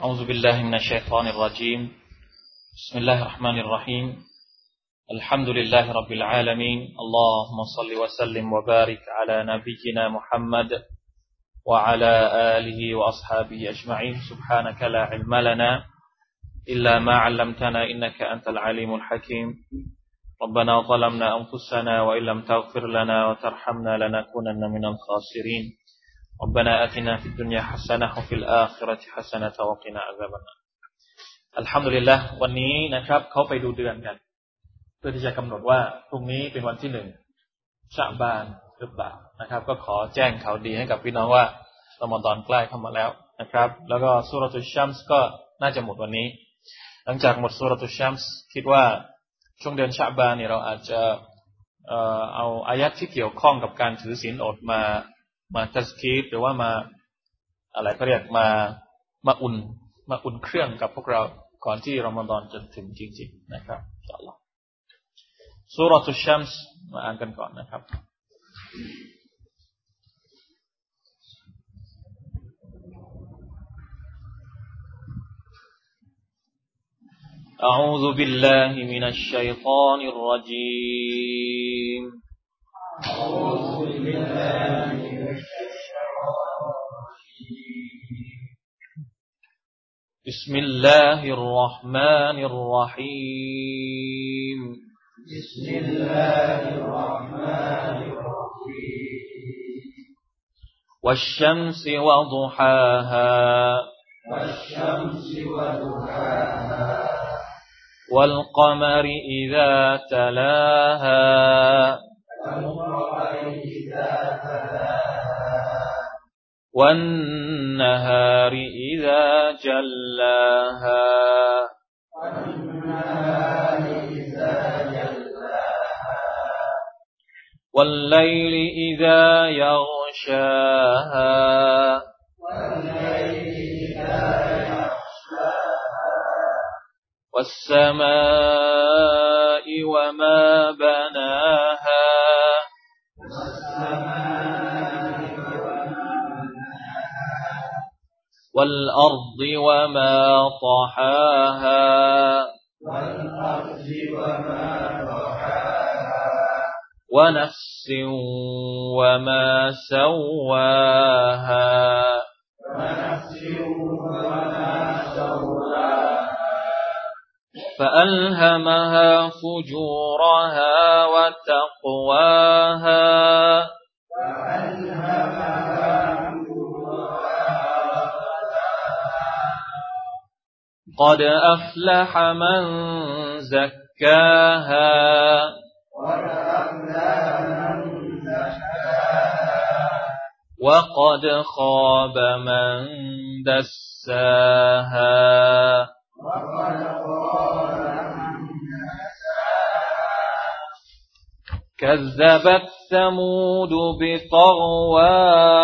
أعوذ بالله من الشيطان الرجيم. بسم الله الرحمن الرحيم. الحمد لله رب العالمين. اللهم صل وسلم وبارك على نبينا محمد وعلى آله وأصحابه أجمعين. سبحانك لا علم لنا إلا ما علمتنا إنك أنت العليم الحكيم. ربنا ظلمنا أنفسنا وإن لم تغفر لنا وترحمنا لنكونن من الخاسرين. ربنا آتنا في الدنيا حسنة وفي الآخرة حسنة وقنا عذاب النار อัลฮัมดุลิลละวันนี้นะครับเขาไปดูเดือนกัน เพื่อที่จะกำหนดว่าพรุ่งนี้เป็นวันที่หนึ่งชาบานหรือเปล่านะครับ ก็ขอแจ้งข่าวดีให้กับพี่น้องว่าเรามดอนใกล้เข้ามาแล้วนะครับ แล้วก็สุรตุชัมส์ก็น่าจะหมดวันนี้ หลังจากหมดสุรตุชัมส์คิดว่าช่วงเดือนชาบานเนี่ยเราอาจจะเอาอายัดที่เกี่ยวข้องกับการถือศีลอดมา มาทัสกีฟหรือว่ามาอะไรเขาเรียกมามาอุ่นมาอุ่นเครื่องกับพวกเราก่อนที่รอมฎอนจะถึงจริงๆนะครับอิลลอฮสุรตุชัมส์มาอ่านกันก่อนนะครับ أعوذ بالله من الشيطان الرجيم أعوذ بالله بسم الله الرحمن الرحيم. بسم الله الرحمن الرحيم. والشمس وضحاها. والشمس وضحاها. والقمر إذا تلاها. والقمر إذا تلاها. والنهار إذا جلاها. والليل إذا يغشاها. والسماء وما بناها. والأرض وما طحاها. والأرض وما طحاها. ونفس وما سواها. ونفس وما سواها. فألهمها فجورها وتقواها. قد أفلح من زكاها قد أفلح من زكاها وقد خاب من دساها وقد خاب من دساها كذبت ثمود بطغواها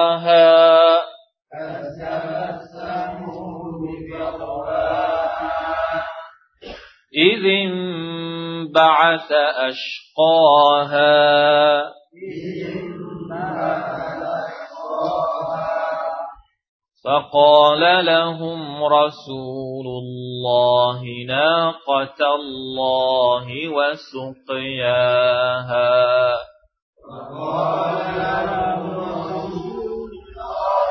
رسول الله ناقة الله وسقياها. وقال لهم رسول الله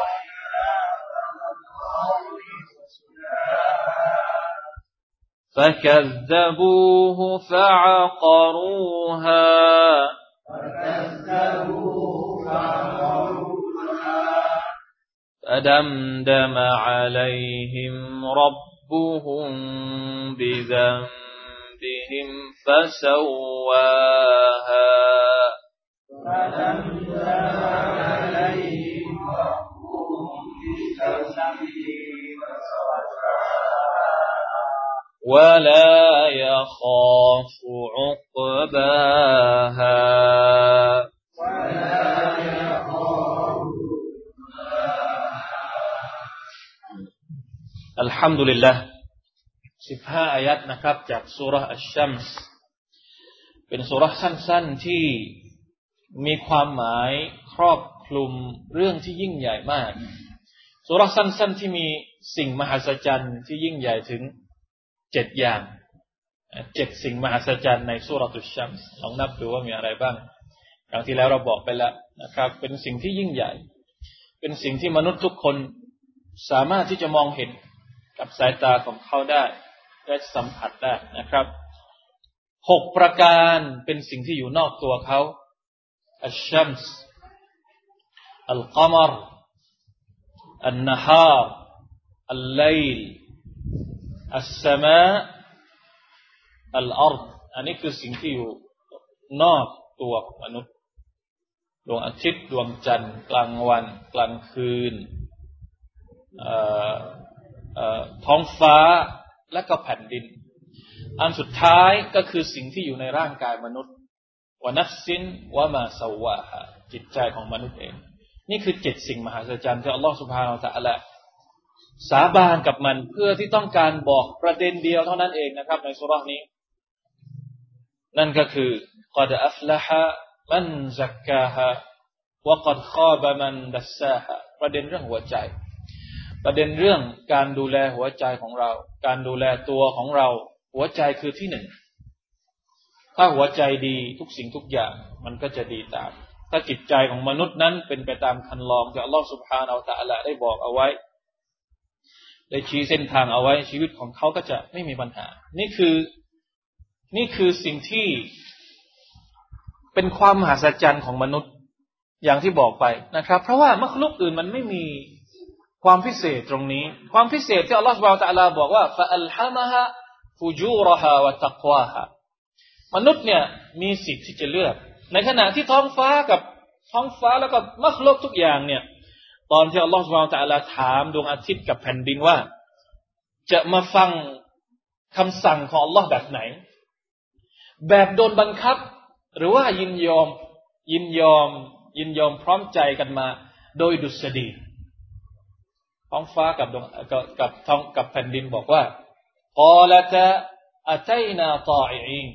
فكذبوه فعقروها فكذبوه فعقروها. فدمدم عليهم بذنبهم فسواها. فدمدم عليهم ربهم ولا يخاف عقباها. الحمد لله. สิบห้าอายัดนะครับ จากสุรอัชชัมส์เป็นสุรสั้นๆที่มีความหมายครอบคลุมเรื่องที่ยิ่งใหญ่มากสุรสั้นๆที่มีสิ่งมหัศจรรย์ที่ยิ่งใหญ่ถึงเจ็ดอย่างเจ็ดสิ่งมหัศจรรย์ในสุรตุชัมส์ลองนับดูว่ามีอะไรบ้างครั้งที่แล้วเราบอกไปแล้วนะครับ เป็นสิ่งที่ยิ่งใหญ่ เป็นสิ่งที่มนุษย์ทุกคนสามารถที่จะมองเห็นกับสายตาของเขาได้ และสัมผัสได้นะครับหกประการเป็นสิ่งที่อยู่นอกตัวเขาالشمس القمر النهار الليل السماء الأرض อันนี้คือสิ่งที่อยู่นอกตัวของมนุษย์ ดวงอาทิตย์ ดวงจันทร์ กลางวัน กลางคืนท้องฟ้า และก็แผ่นดิน อันสุดท้ายก็คือสิ่งที่อยู่ในร่างกายมนุษย์วนัฟซินวามาสวาจิตใจของมนุษย์เอง นี่คือเจ็ดสิ่งมหัศจรรย์ที่อัลลอฮฺสุบฮานาอัลละสาบานกับมันเพื่อที่ต้องการบอกประเด็นเดียวเท่านั้นเองนะครับ ในสุรานี้ นั่นก็คือกอดอัฟละฮะมันซักกาฮะวกอดข้อบะมันดัสซาฮะประเด็นเรื่องหัวใจ ประเด็นเรื่องการดูแลหัวใจของเรา การดูแลตัวของเรา หัวใจคือที่หนึ่ง ถ้าหัวใจดีทุกสิ่งทุกอย่างมันก็จะดีตาม ถ้าจิตใจของมนุษย์นั้นเป็นไปตามคันลองที่อัลลอฮฺสุบฮานาอัลตะละได้บอกเอาไว้ ได้ชี้เส้นทางเอาไว้ชีวิตของเขาก็จะไม่มีปัญหา นี่คือนี่คือสิ่งที่เป็นความมหัศจรรย์ของมนุษย์อย่างที่บอกไปนะครับ เพราะว่ามรรคลุกอื่นมันไม่มี ความพิเศษตรงนี้ ความพิเศษที่อัลลอฮฺสุบไบร์ตะลาบอกว่าฟะอัลฮามะฮะฟูจูรฮะวะตักวาฮะมนุษย์เนี่ยมีสิทธิ์ที่จะเลือก ในขณะที่ท้องฟ้ากับท้องฟ้าแล้วก็มรรคโลกทุกอย่างเนี่ย ตอนที่อัลลอฮฺสุบไบร์ตะลาถามดวงอาทิตย์กับแผ่นดินว่า จะมาฟังคำสั่งของอัลลอฮ์แบบไหน แบบโดนบังคับ หรือว่ายินยอมยินยอม ยินยอมพร้อมใจกันมา โดยดุษฎี ท้องฟ้ากับดวงกับท้องกับแผ่นดินบอกว่าพอละจะอัตัยนาตออิน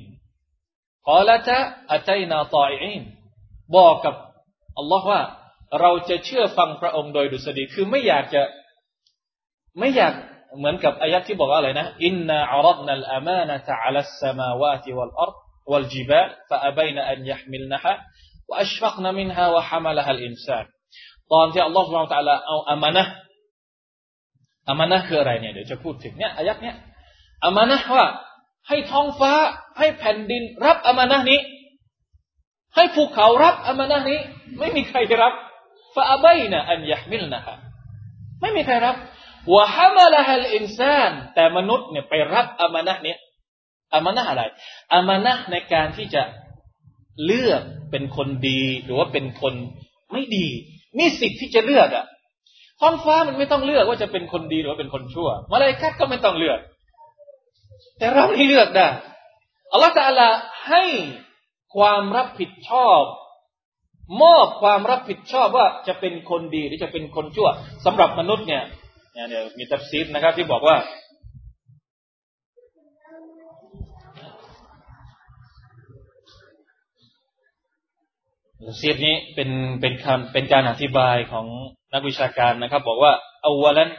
พอละจะอัตัยนาตออินบอกกับอัลลอฮ์ว่า เราจะเชื่อฟังพระองค์โดยดุษฎีคือไม่อยากจะไม่อยากเหมือนกับอายัดที่บอกว่าอะไรนะอินนาอารัดนัลอามานะตะอัลสมาวาติวัลอัร والجبال فأبين أن يحملنها وأشفقن منها وحملها الإنسان ตอนที่อัลลอฮฺสุบไบร์ตะลาเอาอามานะ อามานะคืออะไรเนี่ยเดี๋ยวจะพูดถึงเนี่ยอายักเนี่ยอามานะว่า ให้ท้องฟ้า ให้แผ่นดินรับอามานะนี้ ให้ภูเขารับอามานะนี้ ไม่มีใครรับฟาอัยนะอันยะมิลนะฮะไม่มีใครรับวะฮามาละฮัลอินซานแต่มนุษย์เนี่ยไปรับอามานะนี้อามานะอะไรอามานะในการที่จะเลือกเป็นคนดีหรือว่าเป็นคนไม่ดี มีสิทธิ์ที่จะเลือกอะ ท้องฟ้ามันไม่ต้องเลือกว่าจะเป็นคนดีหรือว่าเป็นคนชั่วมาลายกัดก็ไม่ต้องเลือก แต่เราไม่เลือกได้อัลลอฮฺตะลาให้ความรับผิดชอบ มอบความรับผิดชอบว่าจะเป็นคนดีหรือจะเป็นคนชั่วสำหรับมนุษย์เนี่ยเนี่ยมีตัฟซีดนะครับ ที่บอกว่าเสียดนี้เป็นเป็นคำเป็นการอธิบายของ นักวิชาการนะครับบอกว่าอวลัน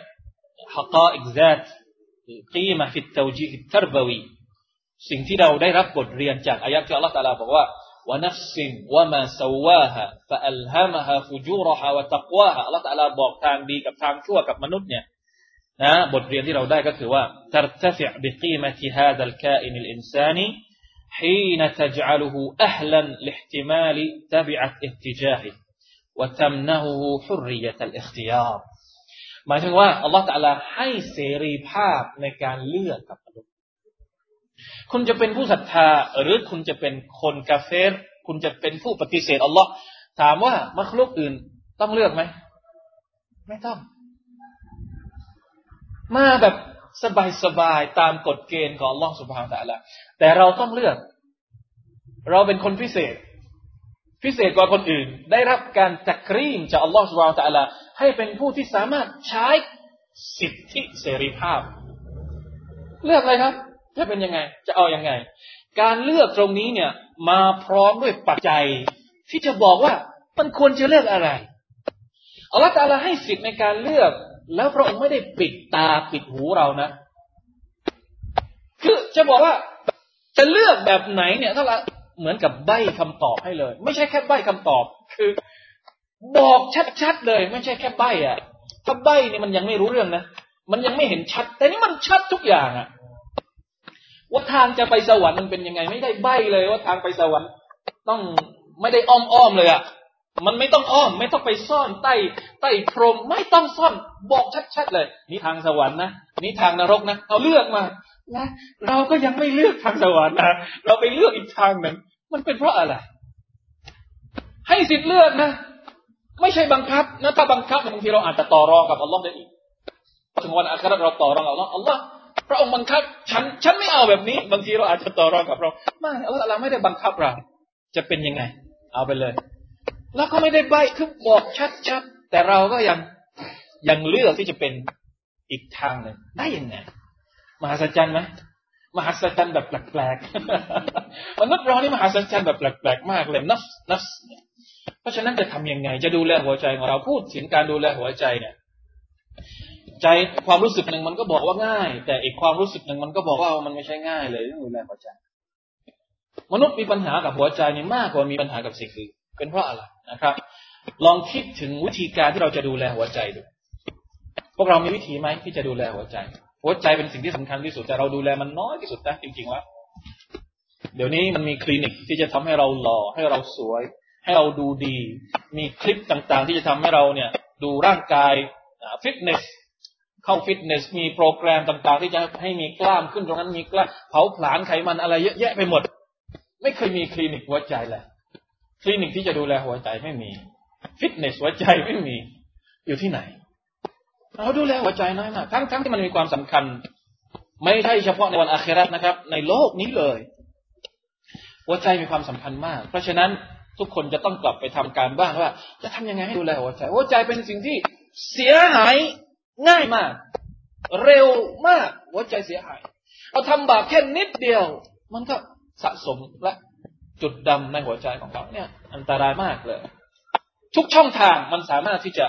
حقائق ذات قيمة في التوجيه التربوي สิ่งที่เราได้รับบทเรียนจากอายะที่อัลลอฮฺตาลาบอกว่า ونفس وما سواها فألهمها فجورها وتقواها อัลลอฮฺตาลาบอกทางดีกับทางชั่วกับมนุษย์เนี่ยนะบทเรียนที่เราได้ก็คือว่า ترتفع بقيمة هذا الكائن الإنساني حين تجعله أهلا لاحتمال تبعة اتجاهه وتمنهه حرية الاختيار หมายถึงว่าอัลลอฮฺตะลาให้เสรีภาพในการเลือกกับมนุษย์คุณจะเป็นผู้ศรัทธา หรือคุณจะเป็นคนกาเฟร คุณจะเป็นผู้ปฏิเสธอัลลอฮ์ถามว่ามัคลุกอื่นต้องเลือกไหม ไม่ต้อง มาแบบสบายๆตามกฎเกณฑ์ของอัลลอฮ์สุบฮานตะละแต่เราต้องเลือก เราเป็นคนพิเศษ พิเศษกว่าคนอื่น ได้รับการจักรีมจากอัลลอฮ์สุบานตะละให้เป็นผู้ที่สามารถใช้สิทธิเสรีภาพ เลือกอะไรครับจะเป็นยังไง จะเอาอยัางไง การเลือกตรงนี้เนี่ย มาพร้อมด้วยปัจจัย ที่จะบอกว่ามันควรจะเลือกอะไรอัลลอฮฺตาลาให้สิทธิ์ในการเลือก แล้วพระองค์ไม่ได้ปิดตาปิดหูเรานะ คือจะบอกว่าจะเลือกแบบไหนเนี่ยถ้า เหมือนกับใบ้คำตอบให้เลย ไม่ใช่แค่ใบ้คำตอบ คือ บอกชัดๆเลย ไม่ใช่แค่ใบ้อะถ้าใบ้เนี่ยมันยังไม่รู้เรื่องนะมันยังไม่เห็นชัด แต่นี่มันชัดทุกอย่างอะว่าทางจะไปสวรรค์มันเป็นยังไง ไม่ได้ใบ้เลยว่าทางไปสวรรค์ ต้องไม่ได้อ้อมอ้อมเลยอะมันไม่ต้องอ้อม ไม่ต้องไปซ่อนใต้ใต้พรมไม่ต้องซ่อนบอกชัดๆเลย นี่ทางสวรรค์นะนี่ทางนรกนะเอาเลือกมานะเราก็ยังไม่เลือกทางสวรรค์นะเราไปเลือกอีกทางหนึ่ง มันเป็นเพราะอะไร ให้สิทธิ์เลือกนะ ไม่ใช่บังคับนะถ้าบังคับบางทีเราอาจจะต่อรองกับอัลลอฮ์ได้อีกถึงวันอัคราเราต่อรองกับอัลลอฮ์อัลลอฮ์พระองค์บังคับ ฉัน ฉันไม่เอาแบบนี้ บางทีเราอาจจะต่อรองกับเราไม่อัลลอฮ์เราไม่ได้บังคับเรา จะเป็นยังไง เอาไปเลย แล้วก็ไม่ได้ใบคือบอกชัดๆแต่เราก็ยังยังเลือกที่จะเป็นอีกทางหนึ่งได้ยังไงมหัศจรรย์ไหม มหัศจรรย์แบบแปลกๆมนุษย์เรานี่มหัศจรรย์แบบแปลกๆมากเลยนัฟนัฟเพราะฉะนั้นจะทำยังไง จะดูแลหัวใจของเราพูดถึงการดูแลหัวใจเนี่ยใจความรู้สึกหนึ่งมันก็บอกว่าง่าย แต่อีกความรู้สึกหนึ่งมันก็บอกว่ามันไม่ใช่ง่ายเลยดูแลหัวใจ มนุษย์มีปัญหากับหัวใจนี่มากกว่ามีปัญหากับสิ่งอื่นเป็นเพราะอะไรนะครับ ลองคิดถึงวิธีการที่เราจะดูแลหัวใจดูพวกเรามีวิธีไหมที่จะดูแลหัวใจ หัวใจเป็นสิ่งที่สำคัญที่สุดแต่เราดูแลมันน้อยที่สุดนะจริงๆแล้วเดี๋ยวนี้มันมีคลินิกที่จะทำให้เราหล่อให้เราสวย ให้เราดูดี มีคลิปต่างๆ ที่จะทำให้เราเนี่ย ดูร่างกายฟิตเนสเข้าฟิตเนส มีโปรแกรมต่างๆ ที่จะให้มีกล้ามขึ้นตรงนั้นมีกล้ามเผาผลาญไขมันอะไรเยอะแยะไปหมด ไม่เคยมีคลินิกหัวใจเลยคลินิกที่จะดูแลหัวใจไม่มี ฟิตเนสหัวใจไม่มี อยู่ที่ไหน เราดูแลหัวใจน้อยมากทั้งทั้งที่มันมีความสำคัญ ไม่ใช่เฉพาะในวันอาคราตนะครับ ในโลกนี้เลย หัวใจมีความสำคัญมาก เพราะฉะนั้นทุกคนจะต้องกลับไปทำการบ้างว่า จะทำยังไงให้ดูแลหัวใจ หัวใจเป็นสิ่งที่เสียหายง่ายมาก เร็วมาก หัวใจเสียหายเราทำบาปแค่นิดเดียว มันก็สะสมและจุดดำในหัวใจของเราเนี่ย อันตรายมากเลย ทุกช่องทางมันสามารถที่จะ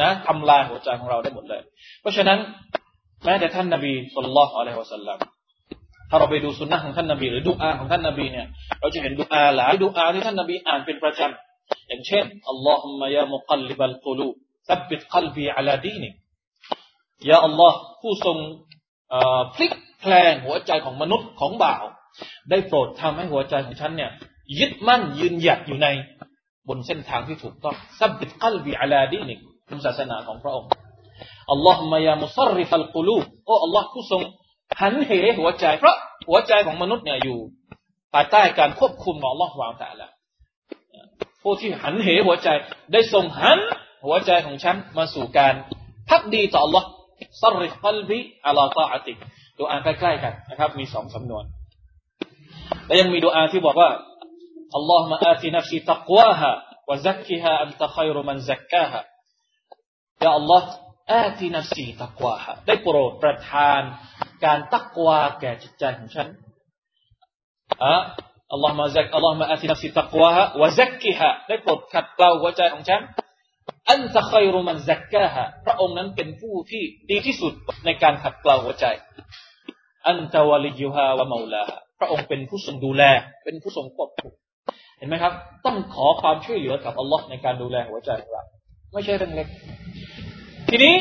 นะทำลายหัวใจของเราได้หมดเลย เพราะฉะนั้น แม้แต่ท่านนบีصلى الله عليه وسلم ถ้าเราไปดูสุนนะของท่านนบีหรือดุอาของท่านนบีเนี่ยเราจะเห็นดุอาหลายดุอาที่ท่านนบีอ่านเป็นประจำอย่างเช่นاللهم يا مقلب القلوب ثبت قلبي على دينك ยาอัลลอฮ์ผู้ทรงพลิกแพลงหัวใจของมนุษย์ของบ่าว ได้โปรดทำให้หัวใจของฉันเนี่ย ยึดมั่นยืนหยัดอยู่ในบนเส้นทางที่ถูกต้องซับบิตกัลบีอัลาดีนิ เป็นศาสนาของพระองค์อัลลอฮุมายามุซัริฟัลกุลูโอ้อัลลอฮ์ผู้ทรงหันเหหัวใจ เพราะหัวใจของมนุษย์เนี่ยอยู่ภายใต้การควบคุมของอัลลอฮ์วางแต่ละผู้ที่หันเหหัวใจ ได้ทรงหันหัวใจของฉันมาสู่การภักดีต่ออัลลอฮ์ซัริฟัลบีอัลลอฮ์ตาอติดูอ่านใกล้ๆกันนะครับ มีสองสำนวน และยังมีดูอาที่บอกว่าاللهم آت ยาอัลลอฮ์آت نفسي تقواها ได้โปรดประทานการตักวาแก่จิตใจของฉันอะاللهم زك اللهم آت نفسي تقواها وزكها ได้โปรดขัดเกลาหัวใจของฉันอันตะคอยรุมันซักกาฮะพระองค์นั้นเป็นผู้ที่ดีที่สุดในการขัดเกลาหัวใจ อันตะวลิยุฮาวะมาลาพระองค์เป็นผู้ทรงดูแล เป็นผู้ทรงควบคุมเห็นไหมครับ ต้องขอความช่วยเหลือกับอัลลอฮ์ในการดูแลหัวใจของเรา ไม่ใช่เรื่องเล็ก ทีนี้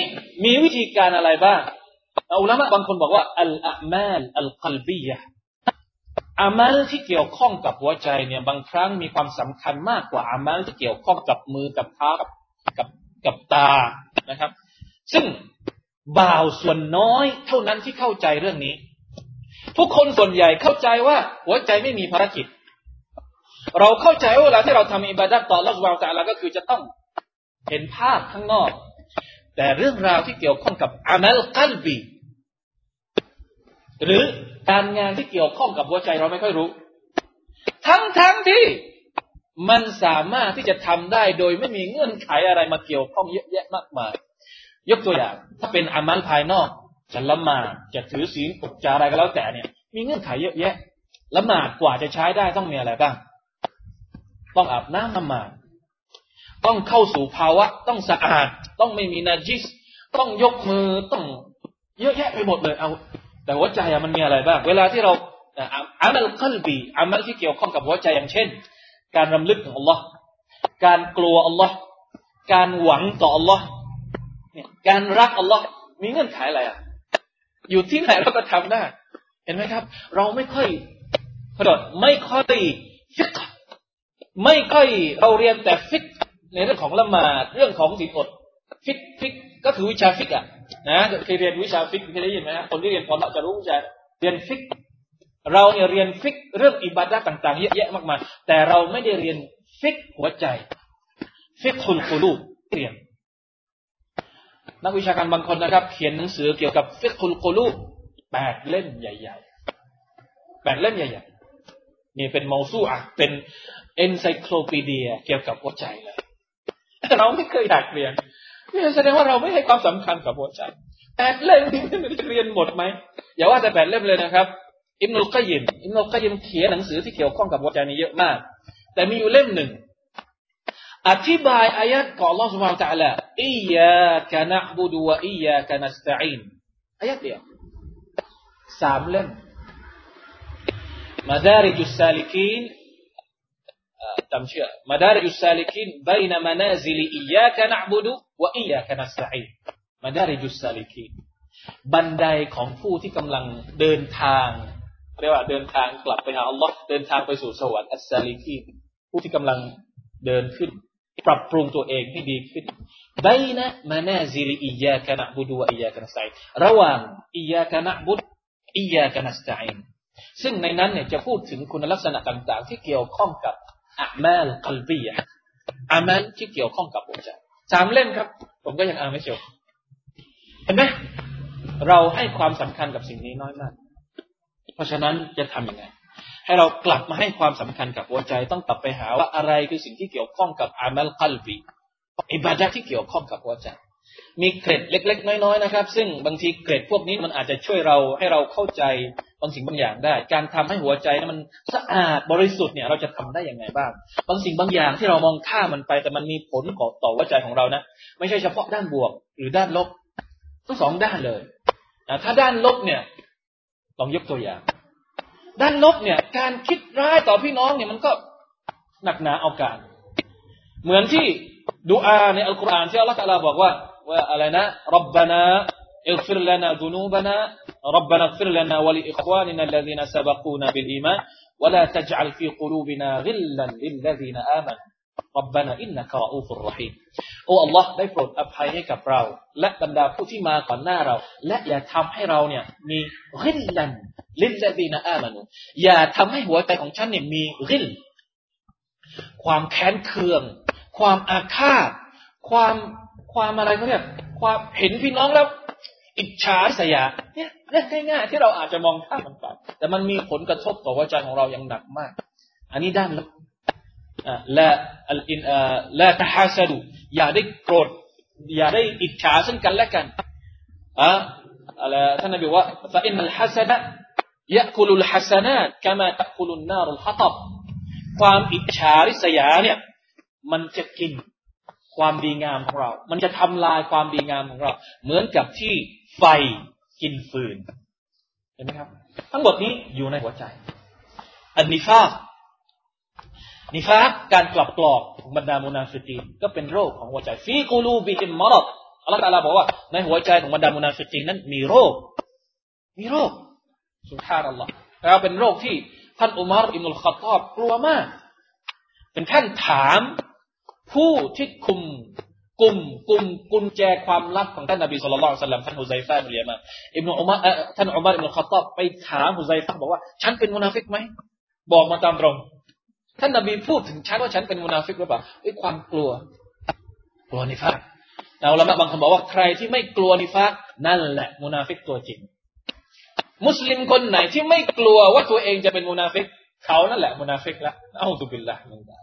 มีวิธีการอะไรบ้างอุลามะบางคนบอกว่าอัลอามัลอัลกัลบียะอามัลที่เกี่ยวข้องกับหัวใจเนี่ยบางครั้งมีความสำคัญมากกว่าอามัลที่เกี่ยวข้องกับมือกับเท้ากับกับกับตานะครับ ซึ่งบ่าวส่วนน้อยเท่านั้นที่เข้าใจเรื่องนี้ ทุกคนส่วนใหญ่เข้าใจว่าหัวใจไม่มีภารกิจ เราเข้าใจว่าเวลาที่เราทำอิบาดัตต่อละวาแตาลาก็คือจะต้อง เห็นภาพข้างนอก แต่เรื่องราวที่เกี่ยวข้องกับอามัลกัลบีหรือการงานที่เกี่ยวข้องกับหัวใจเราไม่ค่อยรู้ ทั้งทั้งที่มันสามารถที่จะทำได้โดยไม่มีเงื่อนไขอะไรมาเกี่ยวข้องเยอะแยะมากมาย ยกตัวอย่าง ถ้าเป็นอามัลภายนอกจะละหมาดจะถือศีลอดจาอะไรก็แล้วแต่เนี่ย มีเงื่อนไขเยอะแยะละหมาดกว่าจะใช้ได้ต้องมีอะไรบ้าง ต้องอาบน้ำละหมาด ต้องเข้าสู่ภาวะ ต้องสะอาด ต้องไม่มีนาจิส ต้องยกมือต้องเยอะแยะไปหมดเลยเอา แต่หัวใจมันมีอะไรบ้าง เวลาที่เราอามัลกัลบีอามัลที่เกี่ยวข้องกับหัวใจอย่างเช่น การรำลึกถึงอัลลอฮ์การกลัวอัลลอฮ์การหวังต่ออัลลอฮ์เนี่ยการรักอัลลอฮ์มีเงื่อนไขอะไรอะ อยู่ที่ไหนเราก็ทำได้ เห็นไหมครับ เราไม่ค่อยขอโทษไม่ค่อยฟิกไม่ค่อยเราเรียนแต่ฟิก ในเรื่องของละหมาดเรื่องของสินอดฟิกฟิกก็คือวิชาฟิกอะนะเคยเรียนวิชาฟิกเคยได้ยินไหมฮะคนที่เรียนพอจะรู้วิชาเรียนฟิก เราเนี่ยเรียนฟิกเรื่องอิบาดะต่าง ๆ เยอะแยะมากมายแต่เราไม่ได้เรียนฟิกหัวใจ فقه القلوب นักวิชาการบางคนนะครับ เขียนหนังสือเกี่ยวกับفقه القلوب แปดเล่มใหญ่ๆแปดเล่มใหญ่ๆนี่เป็นموسوعة เป็นเอนไซโคลปีเดียเกี่ยวกับหัวใจเลย เราไม่เคยอยากเรียนนี่แสดงว่าเราไม่ให้ความสำคัญกับหัวใจแปดเล่มนี่จะเรียนหมดไหมอย่าว่าแต่แปดเล่มเลยนะครับอิมนุลกยิมอิมนุลกยิมเขียนหนังสือที่เกี่ยวข้องกับหัวใจนี่เยอะมาก แต่มีอยู่เล่มหนึ่งอธิบายอายัดของ Allah سبحانه และ تعالى อียากะนะบุดูวะอียากะนัสตะอีนอายัดเดียวสามเล่มมาดาริจุสซาลิกีน จำเชื่อมาดาริจุสซาลิกีนบนมานาซิลีอียากะนะบุดูวะอียากะนัสตะอีนมาดาริจุสซาลิกีนบันไดของผู้ที่กำลังเดินทางเรียกว่าเดินทางกลับไปหาอัลลอฮ์เดินทางไปสู่สวรรค์السالكين ผู้ที่กำลังเดินขึ้น ปรับปรุงตัวเองให้ดีขึ้นبين منازل إياك نعبد وإياك نستعينระหว่างอียาคะนะบุดอียาคะนัสตัยซึ่งในนั้นเนี่ยจะพูดถึงคุณลักษณะต่าง ๆ ที่เกี่ยวข้องกับ อามาลกัลบียะอามัลที่เกี่ยวข้องกับหัวใจสามเล่มครับ ผมก็ยังอ่านไม่จบเห็นไหมเราให้ความสำคัญกับสิ่งนี้น้อยมาก เพราะฉะนั้นจะทำยังไง ให้เรากลับมาให้ความสำคัญกับหัวใจ ต้องกลับไปหาว่าอะไรคือสิ่งที่เกี่ยวข้องกับอามัลกัลบีอิบาดะที่เกี่ยวข้องกับหัวใจ มีเกร็ดเล็ก ๆ น้อยๆนะครับ ซึ่งบางทีเกร็ดพวกนี้มันอาจจะช่วยเราให้เราเข้าใจ บางสิ่งบางอย่างได้ การทำให้หัวใจนั้นมันสะอาดบริสุทธิ์เนี่ยเราจะทำได้อยังไงบ้าง บางสิ่งบางอย่างที่เรามองข้ามมันไป แต่มันมีผลต่อหัวใจของเรานะไม่ใช่เฉพาะด้านบวก หรือด้านลบทั้งสองด้านเลยถ้าด้านลบเนี่ยลองยกตัวอย่าง ด้านลบเนี่ย การคิดร้ายต่อพี่น้องเนี่ยมันก็หนักหนาเอาการ เหมือนที่ดูอาในอัลกุรอานที่อัลลอฮฺตะลาบอกว่าว่าอะไรนะรับบานา อิฟิรลานาดุนูบานารับบานาอิฟิรลานา ولإخواننا الذين سبقونا بالإيمان ولا تجعل في قلوبنا غلا للذين آمنوا ربنا إنك رؤوف رحيم โอ้ Allah ได้โปรดอภัยให้กับเรา และบรรดาผู้ที่มาก่อนหน้าเรา และอย่าทำให้เราเนี่ยมีริลลันลิลลดีนอามานุอย่าทำให้หัวใจของฉันเนี่ยมีริลความแค้นเคือง ความอาฆาต ความความอะไรเขาเรียกความเห็นพี่น้องแล้ว อิจฉาสยาเนี่ยเรื่องง่ายๆที่เราอาจจะมองข้ามมันไปแต่มันมีผลกระทบต่อหัวใจของเราอย่างหนักมาก อันนี้ด้านลบละละตะฮาสดูอย่าได้โกรธอย่าได้อิจฉาซึ่งกันและกันอะอะไรท่านนบีว่าفإن الحسد يأكل الحسنات كما تأكل النار الحطب ความอิจฉาริษยาเนี่ย มันจะกินความดีงามของเรา มันจะทำลายความดีงามของเรา เหมือนกับที่ ไฟกินฟืน เห็นไหมครับ ทั้งหมดนี้อยู่ในหัวใจ النفاق นิฟากการกลับกลอกของบรรดามุนาฟิกีนก็เป็นโรคของหัวใจفي قلوبهم مرضอัลลอฮฺตาลาบอกว่าในหัวใจของบรรดามุนาฟิกีนนั้นมีโรค มีโรคسبحان الله แล้วเป็นโรคที่ท่านอุมัรอิบนุลค็อฏฏอบกลัวมาก เป็นท่านถามผู้ที่คุม กลุ่มกลุ่มกุญแจความลับของท่านนบีصلى الله عليه وسلم ท่านฮุไซฟะฮ์บินุลยะมานอิบนุอุมัรท่านอุมัรอิบนุลค็อฏฏอบไปถามฮุไซฟะบอกว่า ฉันเป็นมุนาฟิกไหมบอกมาตามตรง ท่านนบีพูดถึงฉันว่าฉันเป็นมุนาฟิกหรือเปล่าด้วยความกลัว กลัวนิฟากเราละบางคนบอกว่าใครที่ไม่กลัวนิฟากนั่นแหละมุนาฟิกตัวจริง มุสลิมคนไหนที่ไม่กลัวว่าตัวเองจะเป็นมุนาฟิกเขานั่นแหละมุนาฟิกละเอาตุบิลละมึงได้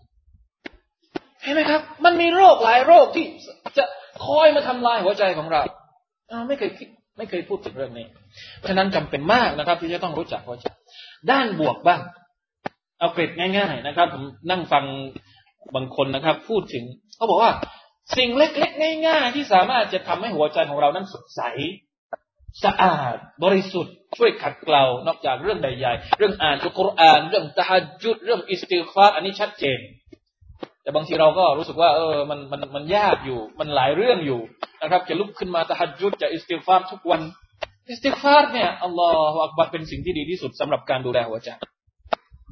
เห็นไหมครับ มันมีโรคหลายโรคที่จะคอยมาทำลายหัวใจของเราเราไม่เคยคิดไม่เคยพูดถึงเรื่องนี้ ฉะนั้นจำเป็นมากนะครับ ที่จะต้องรู้จักหัวใจด้านบวกบ้าง เอาเกร็ดง่าย ๆ นะครับ ผมนั่งฟังบางคนนะครับ พูดถึงเขาบอกว่า สิ่งเล็กๆง่ายๆที่สามารถจะทำให้หัวใจของเรานั้นสดใสสะอาดบริสุทธิ์ช่วยขัดเกลานอกจากเรื่องใหญ่ๆเรื่องอ่านอัลกุรอาน เรื่องตะฮัจุดเรื่องอิสติฟาร์อันนี้ชัดเจน แต่บางทีเราก็รู้สึกว่า เออมันมันมันยากอยู่ มันหลายเรื่องอยู่นะครับ จะลุกขึ้นมาตะฮัจุดจะอิสติฟาร์ทุกวัน อิสติฟาร์เนี่ยอัลลอฮฺอักบัรเป็นสิ่งที่ดีที่สุดสำหรับการดูแลหัวใจ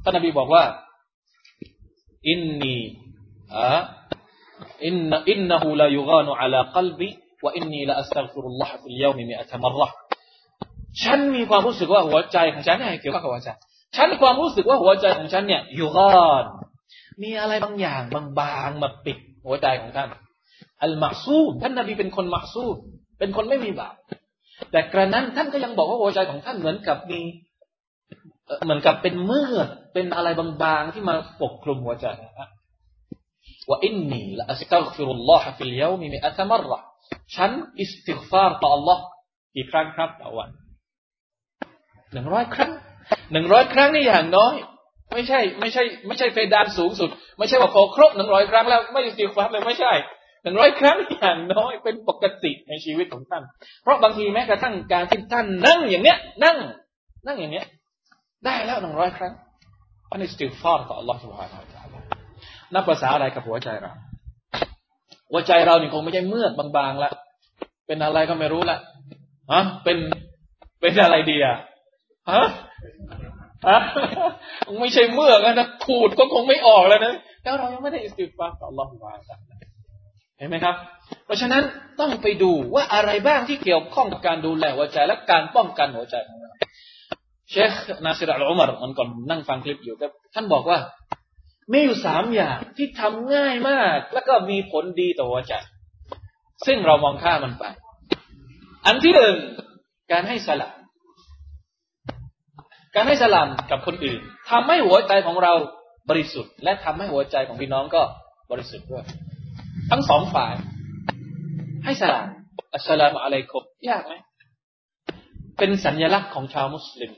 ท่านนบีบอกว่า إني إنه ليغان على قلبي وإني لأستغفر الله في اليوم مائة مرة ฉันมีความรู้สึกว่าหัวใจของฉันเนี่ยเกี่ยวกับหัวใจฉันความรู้สึกว่าหัวใจของฉันเนี่ยيغان มีอะไรบางอย่างบางๆมาปิดหัวใจของท่าน المعصوم ท่านนบีเป็นคน معصوم เป็นคนไม่มีบาปแต่กระนั้นท่านก็ยังบอกว่าหัวใจของท่านเหมือนกับมีเหมือนกับเป็นเมือเป็นอะไรบางๆที่มาปกคลุมหัวใจว่าอินนีละอัสตัฆฟิรุลลอฮฺฟิลยามิมิอัตมรรฉันอิสติฆฟารต่อ Allah กี่ครั้งครับต่อวันหนึ่งร้อยครั้งหนึ่งร้อยครั้งนี่อย่างน้อย ไม่ใช่ ไม่ใช่ ไม่ใช่เพดานสูงสุด ไม่ใช่ว่าพอครบหนึ่งร้อยครั้งแล้วไม่ได้สิความเลยไม่ใช่หนึ่งร้อยครั้งอย่างน้อยเป็นปกติในชีวิตของท่าน เพราะบางทีแม้กระทั่งการที่ท่านนั่งอย่างเนี้ย นั่ง นั่งอย่างเนี้ย ได้แล้วหนึ่งร้อยครั้งอันนี้สติฟอร์ต่อ Allah Subhanahu Wa Taala นับภาษาอะไรกับหัวใจเราหัวใจเรานี่คงไม่ใช่เมื่อกบางๆละเป็นอะไรก็ไม่รู้ละฮะเป็นเป็นอะไรดีอะฮะ ไม่ใช่เมื่อกันนะขูดก็คงไม่ออกแล้วนะแล้วเรายังไม่ได้อิสติฟาต่อ Allah วาเห็นไหมครับ เพราะฉะนั้นต้องไปดูว่าอะไรบ้างที่เกี่ยวข้องกับการดูแลหัวใจและการป้องกันหัวใจของเราเชคนาซิรอัลอุมารมันก่อนนั่งฟังคลิปอยู่ท่านบอกว่ามีอยู่สามอย่างที่ทำง่ายมาก แล้วก็มีผลดีต่อหัวใจ ซึ่งเรามองข้ามันไป อันที่หนึ่งการให้สลาม การให้สลามกับคนอื่น ทำให้หัวใจของเราบริสุทธิ์ และทำให้หัวใจของพี่น้องก็บริสุทธิ์ด้วย ทั้งสองฝ่าย ให้สลามอัสลามอะไรครัมยากไหมเป็นสัญลักษณ์ของชาวมุสลิม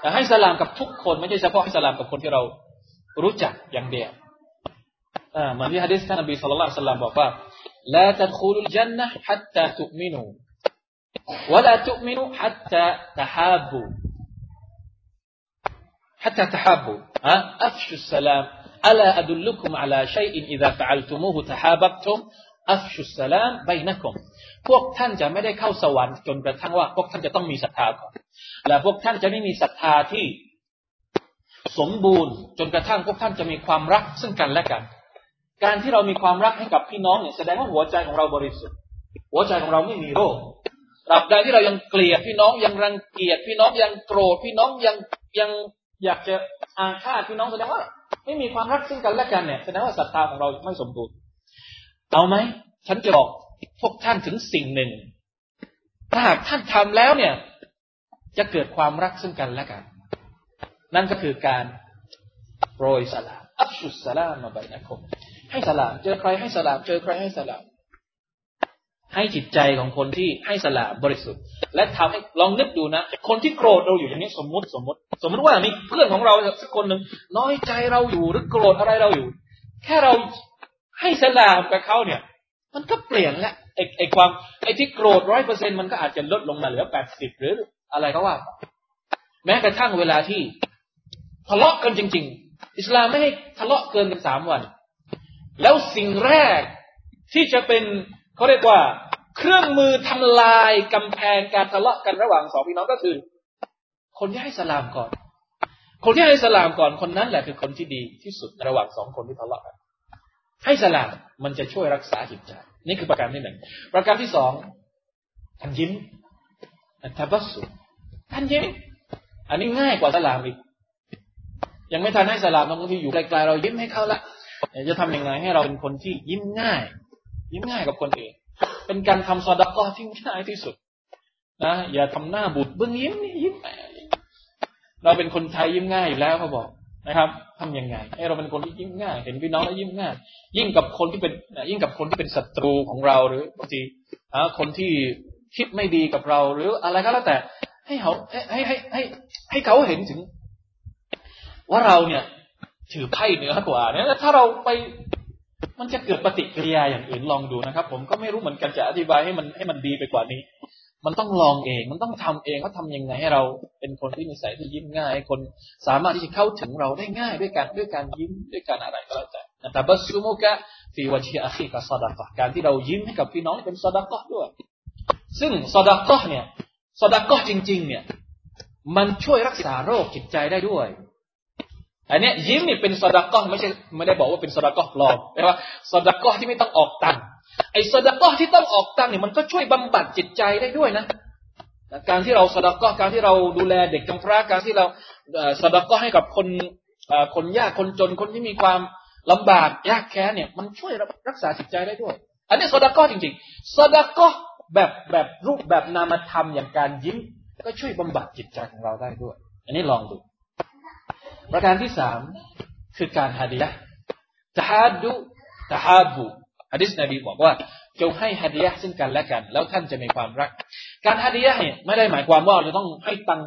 แต่ให้สลามกับทุกคนไม่ใช่เฉพาะให้สลามกับคนที่เรารู้จักอย่างเดียวเหมือนที่ฮะดิษท่านนบีสุลต่านสลามบอกว่าละตัดคูลุจันนะฮัตตาตุมินูวะลาตุมินูฮัตตาตะฮาบู حتى تحابوا ها أفشوا السلام ألا أدلكم على شيء إذا فعلتموه تحاببتم أفشوا السلام بينكم พวกท่านจะไม่ได้เข้าสวรรค์จนกระทั่งว่าพวกท่านจะต้องมีศรัทธาก่อนและพวกท่านจะไม่มีศรัทธาที่สมบูรณ์จนกระทั่งพวกท่านจะมีความรักซึ่งกันและกัน การที่เรามีความรักให้กับพี่น้องเนี่ยแสดงว่าหัวใจของเราบริสุทธิ์ หัวใจของเราไม่มีโรคตราบใดที่เรายังเกลียดพี่น้องยังรังเกียจพี่น้องยังโกรธพี่น้องยังยัง อยากจะอาฆ่าพี่น้องแสดงว่า ไม่มีความรักซึ่งกันและกันเนี่ยแสดงว่าศรัทธาของเราไม่สมบูรณ์เอาไหมฉันจะบอกพวกท่านถึงสิ่งหนึ่ง ถ้าหากท่านทำแล้วเนี่ย จะเกิดความรักซึ่งกันและกัน นั่นก็คือการโปรยสลามอับชุสลามมาบนะคมให้สลาม เจอใครให้สลาม เจอใครให้สลาม ให้จิตใจของคนที่ให้สลามบริสุทธิ์ และทำให้ลองนึกดูนะ คนที่โกรธเราอยู่อย่างนี้สมมติสมมติ สมมติว่ามีเพื่อนของเราสักคนหนึ่งน้อยใจเราอยู่หรือโกรธอะไรเราอยู่ แค่เราให้สลามกับเขาเนี่ย มันก็เปลี่ยนแล้วไอ้ไอ้ความไอ้ที่โกรธร้อยเปอร์เซ็นมันก็อาจจะลดลงมาเหลือแปดสิบหรืออะไรก็ว่า แม้กระทั่งเวลาที่ทะเลาะกันจริง ๆ อิสลามไม่ให้ทะเลาะเกินกันสามวัน แล้วสิ่งแรกที่จะเป็น เขาเรียกว่า เครื่องมือทำลายกำแพงการทะเลาะกันระหว่างสองพี่น้องก็คือ คนที่ให้สลามก่อน คนที่ให้สลามก่อนคนนั้นแหละคือคนที่ดีที่สุดระหว่างสองคนที่ทะเลาะกันให้สลามมันจะช่วยรักษาจิตใจนี่คือประการที่หนึ่งประการที่สองท่านยิ้มทับัสุท่านยิ้มอันนี้ง่ายกว่าสลามอีกยังไม่ทันให้สลามบางทีอยู่ไกลๆเรายิ้มให้เขาละจะทํำยังไงให้เราเป็นคนที่ยิ้มง่าย ยิ้มง่ายกับคนอื่น เป็นการทำซอดักก็ที่ง่ายที่สุดนะอย่าทำหน้าบุดเบื้องยิ้มนี่ยิ้มเราเป็นคนไทยยิ้มง่ายอยู่แล้วเขาบอกนะครับ ทํำยังไงให้เราเป็นคนที่ยิ้มง่าย เห็นพี่น้องแล้วยิ้มง่าย ยิ่งกับคนที่เป็นยิ่งกับคนที่เป็นศัตรูของเราหรือบางทีคนที่คิดไม่ดีกับเรา หรืออะไรก็แล้วแต่ ให้เขาให้ให้ให้ ให้เขาเห็นถึง ว่าเราเนี่ย ถือไพ่เหนือกว่าเนี่ยถ้าเราไป มันจะเกิดปฏิกิริยาอย่างอื่นลองดูนะครับ ผมก็ไม่รู้เหมือนกันจะอธิบายให้มันให้มันดีไปกว่านี้ มันต้องลองเอง มันต้องทำเองว่าทำยังไงให้เราเป็นคนที่มีสายที่ยิ้มง่ายให้คนสามารถที่จะเข้าถึงเราได้ง่ายด้วยการด้วยการยิ้มด้วยการอะไรก็แล้วแต่แต่บัสซุมุกะฟีวะชีอาคีกับซาดะกะการที่เรายิ้มให้กับพี่น้องเป็นซาดะกะด้วย ซึ่งซาดะกะเนี่ยซาดะกะจริง ๆ เนี่ย มันช่วยรักษาโรคจิตใจได้ด้วย อันนี้ยิ้มนี่เป็นสดากะไม่ใช่ไม่ได้บอกว่าเป็นสดากะปลอมแปลว่าสดากะที่ไม่ต้องออกตังค์ไอ้สดากะที่ต้องออกตังค์เนี่ยมันก็ช่วยบำบัดจิตใจได้ด้วยนะการที่เราสดากะการที่เราดูแลเด็กกำพร้าการที่เราสดากะให้กับคนคนยากคนจนคนที่มีความลำบากยากแค้นเนี่ย มันช่วยรักษาจิตใจได้ด้วย อันนี้สดากะจริงๆสดากะแบบแบบรูปแบบนามธรรมอย่างการยิ้ม ก็ช่วยบำบัดจิตใจของเราได้ด้วย อันนี้ลองดู ประการที่สามคือการฮะดียะตะฮัดุตะฮับุฮะดิษนบีบอกว่าจงให้ฮะดียะซึ่งกันและกัน แล้วท่านจะมีความรัก การฮะดียะเนี่ยไม่ได้หมายความว่าเราต้องให้ตัง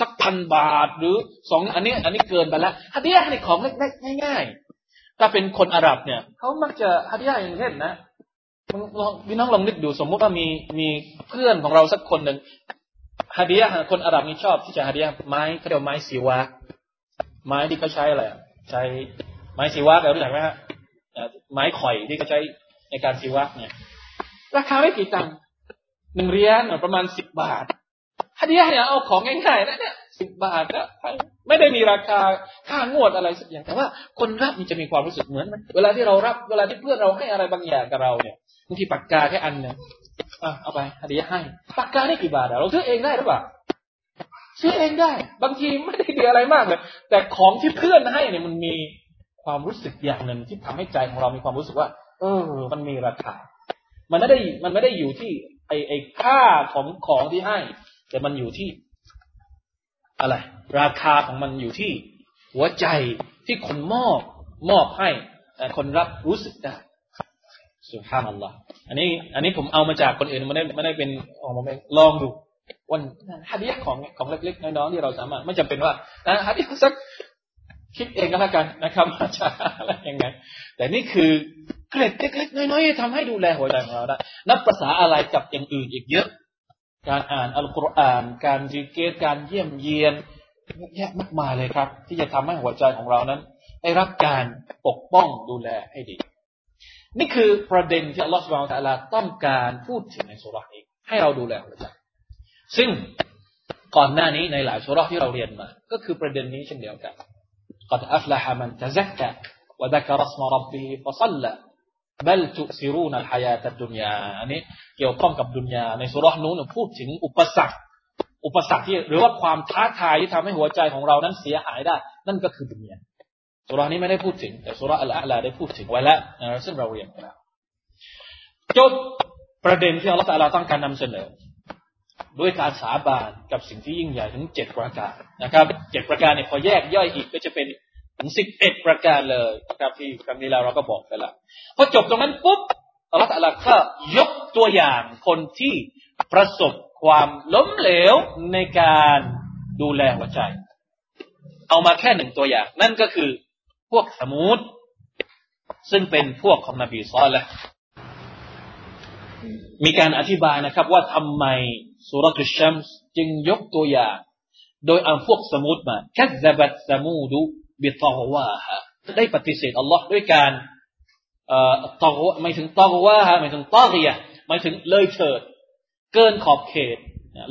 สักพันบาทหรือสองอันนี้อันนี้เกินไปแล้วฮะดียะในของเล็กๆง่าย ๆ ถ้าเป็นคนอาหรับเนี่ยเขามักจะฮะดียะอย่างเช่นนะพี่น้องลองนึกดูสมมุติว่ามีมีเพื่อนของเราสักคนหนึ่งฮะดียะคนอาหรับนี่ชอบที่จะฮะดียะไม้เขาเรียกไม้สีวา ไม้ที่เขาใช้อะไรใช้ไม้สีวะเรารู้จักไหมฮะไม้ข่อยที่เขาใช้ในการสีวะเนี่ย ราคาไม่กี่ตังค์หนึ่งเรียนประมาณสิบบาทฮัดดี้เนี่ยเอาของง่ายๆนะเนี่ยสิบบาทก็ไม่ได้มีราคาค่างวดอะไรสักอย่าง แต่ว่าคนรับมันจะมีความรู้สึกเหมือน เวลาที่เรารับเวลาที่เพื่อนเราให้อะไรบางอย่างกับเราเนี่ยบางทีปากกาแค่อันเนี่ยเอาไปฮัดดี้ให้ปากกาได้กี่บาทเราซื้อเองได้หรือเปล่า ซื้อเองได้ บางทีไม่ได้มีอะไรมากเลย แต่ของที่เพื่อนให้เนี่ยมันมีความรู้สึกอย่างหนึ่งที่ทำให้ใจของเรามีความรู้สึกว่า เออ มันมีราคา มันไม่ได้มันไม่ได้อยู่ที่ ไอไอค่าของของที่ให้ แต่มันอยู่ที่ อะไร ราคาของมันอยู่ที่ หัวใจที่คนมอบมอบให้แต่คนรับรู้สึกได้สุภาพอัลลอฮ์อันนี้ อันนี้ผมเอามาจากคนอื่นไม่ได้ไม่ได้เป็นของผมเองลองดู วันฮัดียของของเล็กๆน้อยๆที่เราสามารถไม่จำเป็นว่าฮัดียสักคิดเองก็แล้วกันนะครับจะอะไรยังไงแต่นี่คือเกร็ดเล็กๆน้อยๆที่ทำให้ดูแลหัวใจของเราได้นับภาษาอะไรกับอย่างอื่นอีกเยอะ การอ่านอัลกุรอาน การดีเกตการเยี่ยมเยียนเยอะแยะมากมายเลยครับ ที่จะทำให้หัวใจของเรานั้น ได้รับการปกป้องดูแลให้ดี นี่คือประเด็นที่อัลลอฮฺสุบานตะลาต้องการพูดถึงในสุรานี้ให้เราดูแลหัวใจ ซึ่งก่อนหน้านี้ในหลายสุรที่เราเรียนมา ก็คือประเด็นนี้เช่นเดียวกันกอดอัฟละฮามันตะซักกะวะดักรัสมรับบีฟะซัลละบัลตุซิรูนัลฮายาตัดุนยาอันนี้เกี่ยวข้องกับดุนยาในสุรนู้นพูดถึงอุปสรรค อุปสรรคที่หรือว่าความท้าทายที่ทำให้หัวใจของเรานั้นเสียหายได้ นั่นก็คือดุนยาสุรานี้ไม่ได้พูดถึง แต่สุราอัลอะลาได้พูดถึงไว้แล้วซึ่งเราเรียนไปแล้วจบประเด็นที่อัลลอฮฺตั้งการนำเสนอ ด้วยการสาบานกับสิ่งที่ยิ่งใหญ่ถึงเจ็ดประการนะครับเจ็ดประการเนี่ยพอแยกย่อยอีกก็จะเป็นถึงสิบเอ็ดประการเลยนะครับที่ครั้งนี้เราเราก็บอกไปแล้วพอจบตรงนั้นปุ๊บอัลลอฮฺตะลก็ยกตัวอย่างคนที่ประสบความล้มเหลวในการดูแลหัวใจ เอามาแค่หนึ่งตัวอย่าง นั่นก็คือพวกสมุทซึ่งเป็นพวกของนบีซอลและมีการอธิบายนะครับ ว่าทำไม สุรตุชัมส์จึงยกตัวอย่างโดยเอาพวกสมุดมาแคซบัตสมูดุบิตอวาฮะได้ปฏิเสธอัลลอฮ์ด้วยการเอ่อตอวไม่ถึงตอวาฮะไม่ถึงตอรียไม่ถึงเลยเถิดเกินขอบเขต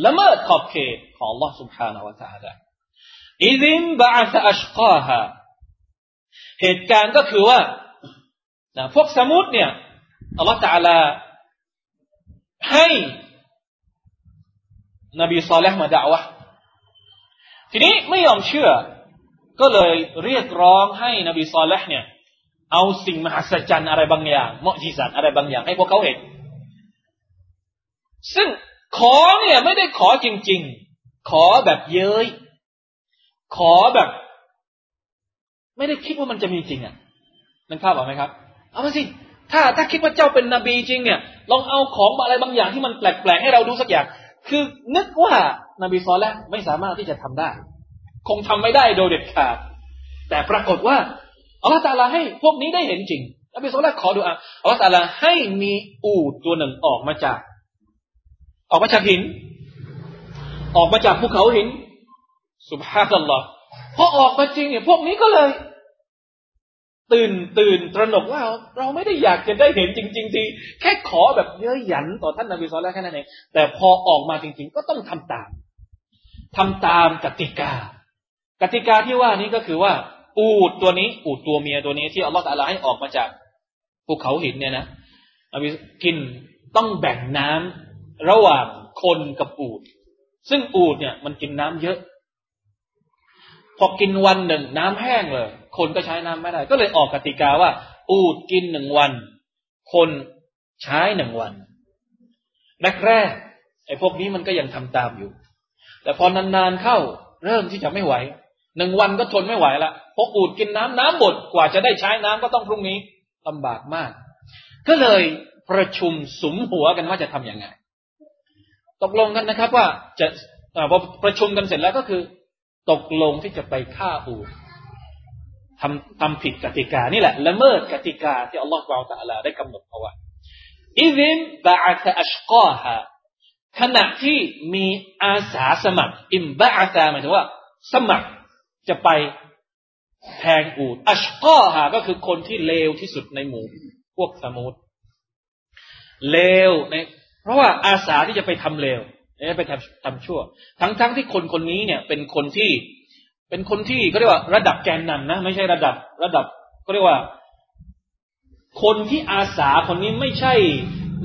ละเมิดขอบเขตของ Allah سبحانه และ تعالى อิดิมบาซอัชกาฮะเหตุการณ์ก็คือว่าพวกสมุดเนี่ยอัลลอฮ์ تعالى ให้ นบีซอลห์มาด่าวะทีนี้ไม่ยอมเชื่อ ก็เลยเรียกร้องให้นบีซอลห์เนี่ยเอาสิ่งมหัศจรรย์อะไรบางอย่างมอจิสันอะไรบางอย่าง ให้พวกเขาเห็น ซึ่งขอเนี่ยไม่ได้ขอจริง ๆ ขอแบบเย้ย ขอแบบ ไม่ได้คิดว่ามันจะมีจริงอะนั่นภาพออกไหมครับ เอามาสิ ถ้าถ้าคิดว่าเจ้าเป็นนบีจริงเนี่ย ลองเอาของอะไรบางอย่างที่มันแปลกๆให้เราดูสักอย่าง คือนึกว่านบีซอลแล้วไม่สามารถที่จะทำได้ คงทำไม่ได้โดยเด็ดขาด แต่ปรากฏว่าอัลลอฮฺตาลาให้พวกนี้ได้เห็นจริงนบีสุลต่านขอดูอาอัลลอฮฺตาลาให้มีอูดตัวหนึ่งออกมาจาก ออกมาจากหิน ออกมาจากภูเขาหินสุบฮานัลลอฮ์พอออกมาจริงเนี่ยพวกนี้ก็เลย ตื่นตื่นตระหนกว่าเราไม่ได้อยากจะได้เห็นจริงๆทีแค่ขอแบบเย้ยหยันต่อท่านนบีสุลต่านแค่นั้นเองแต่พอออกมาจริง ๆ ก็ต้องทำตามทำตามกติกา กติกาที่ว่านี้ก็คือว่า อูดตัวนี้ อูดตัวเมียตัวนี้ที่อัลลอฮฺตะลาให้ออกมาจากภูเขาหินเนี่ยนะนบีกินต้องแบ่งน้ำระหว่างคนกับอูด ซึ่งอูดเนี่ยมันกินน้ำเยอะ พอกินวันหนึ่งน้ำแห้งเลย คนก็ใช้น้ำไม่ได้ ก็เลยออกกติกาว่า อูดกินหนึ่งวัน คนใช้หนึ่งวันแรกๆไอ้พวกนี้มันก็ยังทำตามอยู่ แต่พอนานๆเข้าเริ่มที่จะไม่ไหวหนึ่งวันก็ทนไม่ไหวละพออูดกินน้ำน้ำหมดกว่าจะได้ใช้น้ำก็ต้องพรุ่งนี้ลำบากมาก ก็เลยประชุมสมหัวกันว่าจะทํำยังไง ตกลงกันนะครับว่าจะพอประชุมกันเสร็จแล้วก็คือ ตกลงที่จะไปฆ่าอูดทำทำผิดกติกานี่แหละละเมิดกติกาที่อัลลอฮฺบาตะลาได้กำหนดเอาไว้อิซินบาอัตอัชกอฮะขณะที่มีอาสาสมัคร อิมบาอัตหมายถึงว่า สมัครจะไปแทงอูดอัชกอฮาก็คือคนที่เลวที่สุดในหมู่พวกสมุทเลวในเพราะว่าอาสาที่จะไปทำเลว ไปทำทำชั่ว ทั้งๆทที่คนคนนี้เนี่ย เป็นคนที่เป็นคนที่เขาเรียกว่าระดับแกนนำนะไม่ใช่ระดับระดับเขาเรียกว่า คนที่อาสาคนนี้ไม่ใช่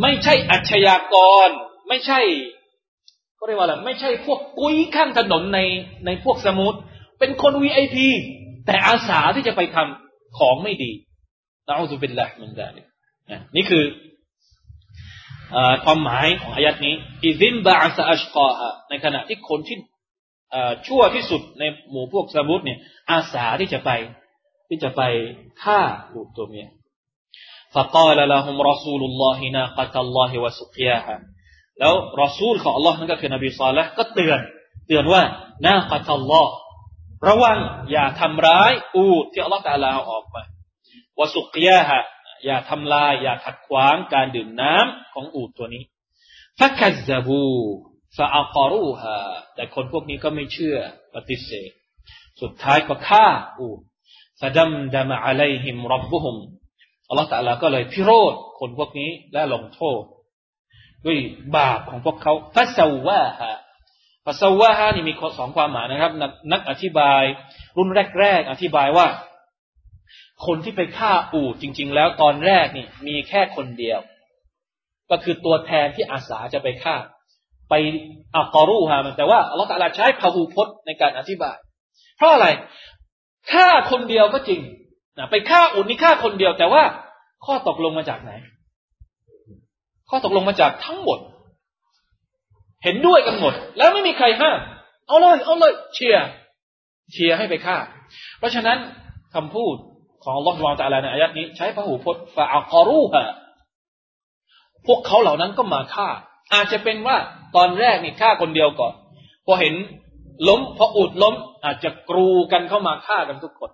ไม่ใช่อัชญากร ไม่ใช่เขาเรียกว่าอะไรไม่ใช่พวกกุ้ยข้างถนนในในพวกสมุทรเป็นคนวีไอพีแต่อาสาที่จะไปทำของไม่ดีนะอัลลอฮฺเป็นละมันได้นี่คือ ความหมายของอายัดนี้อิซินบาอัสอัชกอฮะในขณะที่คนที่ชั่วที่สุดในหมู่พวกสมุทรเนี่ย อาสาที่จะไป ที่จะไปฆ่าลูกตัวเมีย فقال لهم رسول الله ناقة الله وسقياها แล้วรอซูลของ Allah นั่นก็คือนบีซาลห์ก็เตือน เตือนว่านาคตัลลอฮ์ระวังอย่าทำร้ายอูดที่อัลลอฮฺตาลาออกมาวสุกยะฮะ อย่าทำลาย อย่าขัดขวางการดื่มน้ำของอูดตัวนี้ฟักัซบูฟาอัลกรูฮะแต่คนพวกนี้ก็ไม่เชื่อปฏิเสธ สุดท้ายก็ฆ่าอูดฟาดัมดามะอะลัยฮิมรับบุฮุมอัลลอฮฺตาลาก็เลยพิโรธคนพวกนี้และลงโทษ ด้วยบาปของพวกเขาฟาซาวาฮะปัสสาวะฮานี่มีสองความหมายนะครับ นักอธิบายรุ่นแรก ๆ อธิบายว่า คนที่ไปฆ่าอูดจริง ๆ แล้วตอนแรกนี่ มีแค่คนเดียว ก็คือตัวแทนที่อาสาจะไปฆ่า ไปอักอรูฮามันแต่ว่าอัลลอฮฺตะลาใช้พหูพจน์ในการอธิบาย เพราะอะไรฆ่าคนเดียวก็จริงนะไปฆ่าอูดนี่ฆ่าคนเดียว แต่ว่าข้อตกลงมาจากไหน ข้อตกลงมาจากทั้งหมด เห็นด้วยกันหมด แล้วไม่มีใครห้ามเอาเลยเอาเลยเชียร์เชียร์ให้ไปฆ่า เพราะฉะนั้นคำพูด ของอัลลอฮฺวางตาลาในอายัดนี้ ใช้พระหูพจน์ฟาอักรูฮะพวกเขาเหล่านั้นก็มาฆ่า อาจจะเป็นว่าตอนแรกนี่ฆ่าคนเดียวก่อน พอเห็นล้มพออุดล้ม อาจจะกรูกันเข้ามาฆ่ากันทุกคน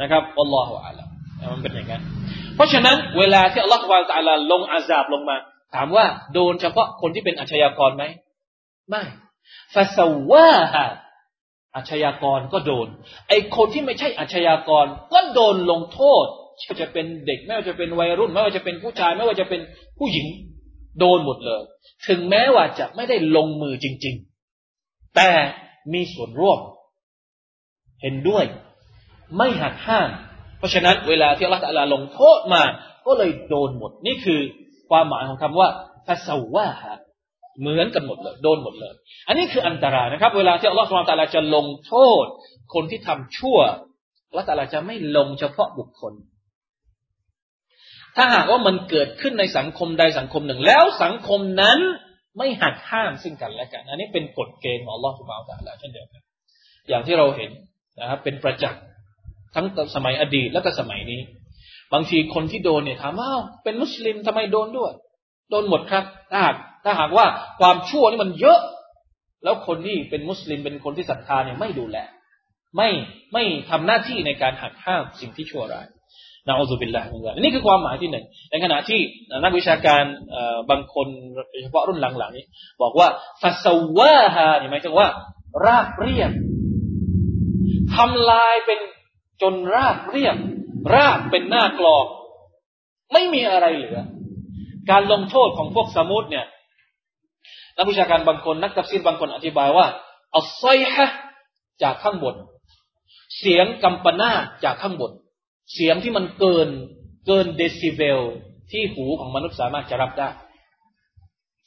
นะครับอัลลอฮฺอาลัมันเป็นอย่างนั้นเพราะฉะนั้นเวลาที่อัลลอฮฺวางตาลาลงอาซาบลงมา ถามว่าโดนเฉพาะคนที่เป็นอาชญากรไหมไม่ฟาสวาฮะ อาชญากรก็โดน ไอคนที่ไม่ใช่อาชญากรก็โดนลงโทษไม่ว่าจะเป็นเด็กไม่ว่าจะเป็นวัยรุ่น ไม่ว่าจะเป็นผู้ชายไม่ว่าจะเป็นผู้หญิง โดนหมดเลย ถึงแม้ว่าจะไม่ได้ลงมือจริง ๆ แต่มีส่วนร่วม เห็นด้วย ไม่หักห้าม เพราะฉะนั้นเวลาที่อัลลอฮฺลงโทษมา ก็เลยโดนหมด นี่คือความหมายของคำว่าฟาสวาฮะ เหมือนกันหมดเลย โดนหมดเลย อันนี้คืออันตรายนะครับ เวลาที่อัลลอฮฺสุลตาราจะลงโทษ คนที่ทำชั่วอัลลอฮฺตาราจะไม่ลงเฉพาะบุคคล ถ้าหากว่ามันเกิดขึ้นในสังคมใดสังคมหนึ่ง แล้วสังคมนั้นไม่หักห้ามซึ่งกันและกัน อันนี้เป็นกฎเกณฑ์ของอัลลอฮฺสุลตาราเช่นเดียวกัน อย่างที่เราเห็นนะครับ เป็นประจักษ์ทั้งสมัยอดีตและก็สมัยนี้ บางทีคนที่โดนเนี่ยถามว่าเป็นมุสลิมทำไมโดนด้วย โดนหมดครับถ้าหาก ถ้าหากว่าความชั่วนี่มันเยอะ แล้วคนที่เป็นมุสลิมเป็นคนที่ศรัทธาเนี่ยไม่ดูแลไม่ไม่ทำหน้าที่ในการหักห้ามสิ่งที่ชั่วร้ายนะอูซุบิลลาฮิมินซาลิกนี่คือความหมายที่หนึ่งในขณะที่นักวิชาการบางคนโดยเฉพาะรุ่นหลังๆนี้ บอกว่าฟัสวาฮาเนี่หมายถึงว่า ราบเรียบทำลายเป็นจนราบเรียบ ราบเป็นหน้ากลองไม่มีอะไรเหลือ การลงโทษของพวกษะมูดเนี่ย นักวิชาการบางคนนักตัฟซีรบางคนอธิบายว่าالصيحةจากข้างบน เสียงกัมปนาทจากข้างบน เสียงที่มันเกินเกินเดซิเบลที่หูของมนุษย์สามารถจะรับได้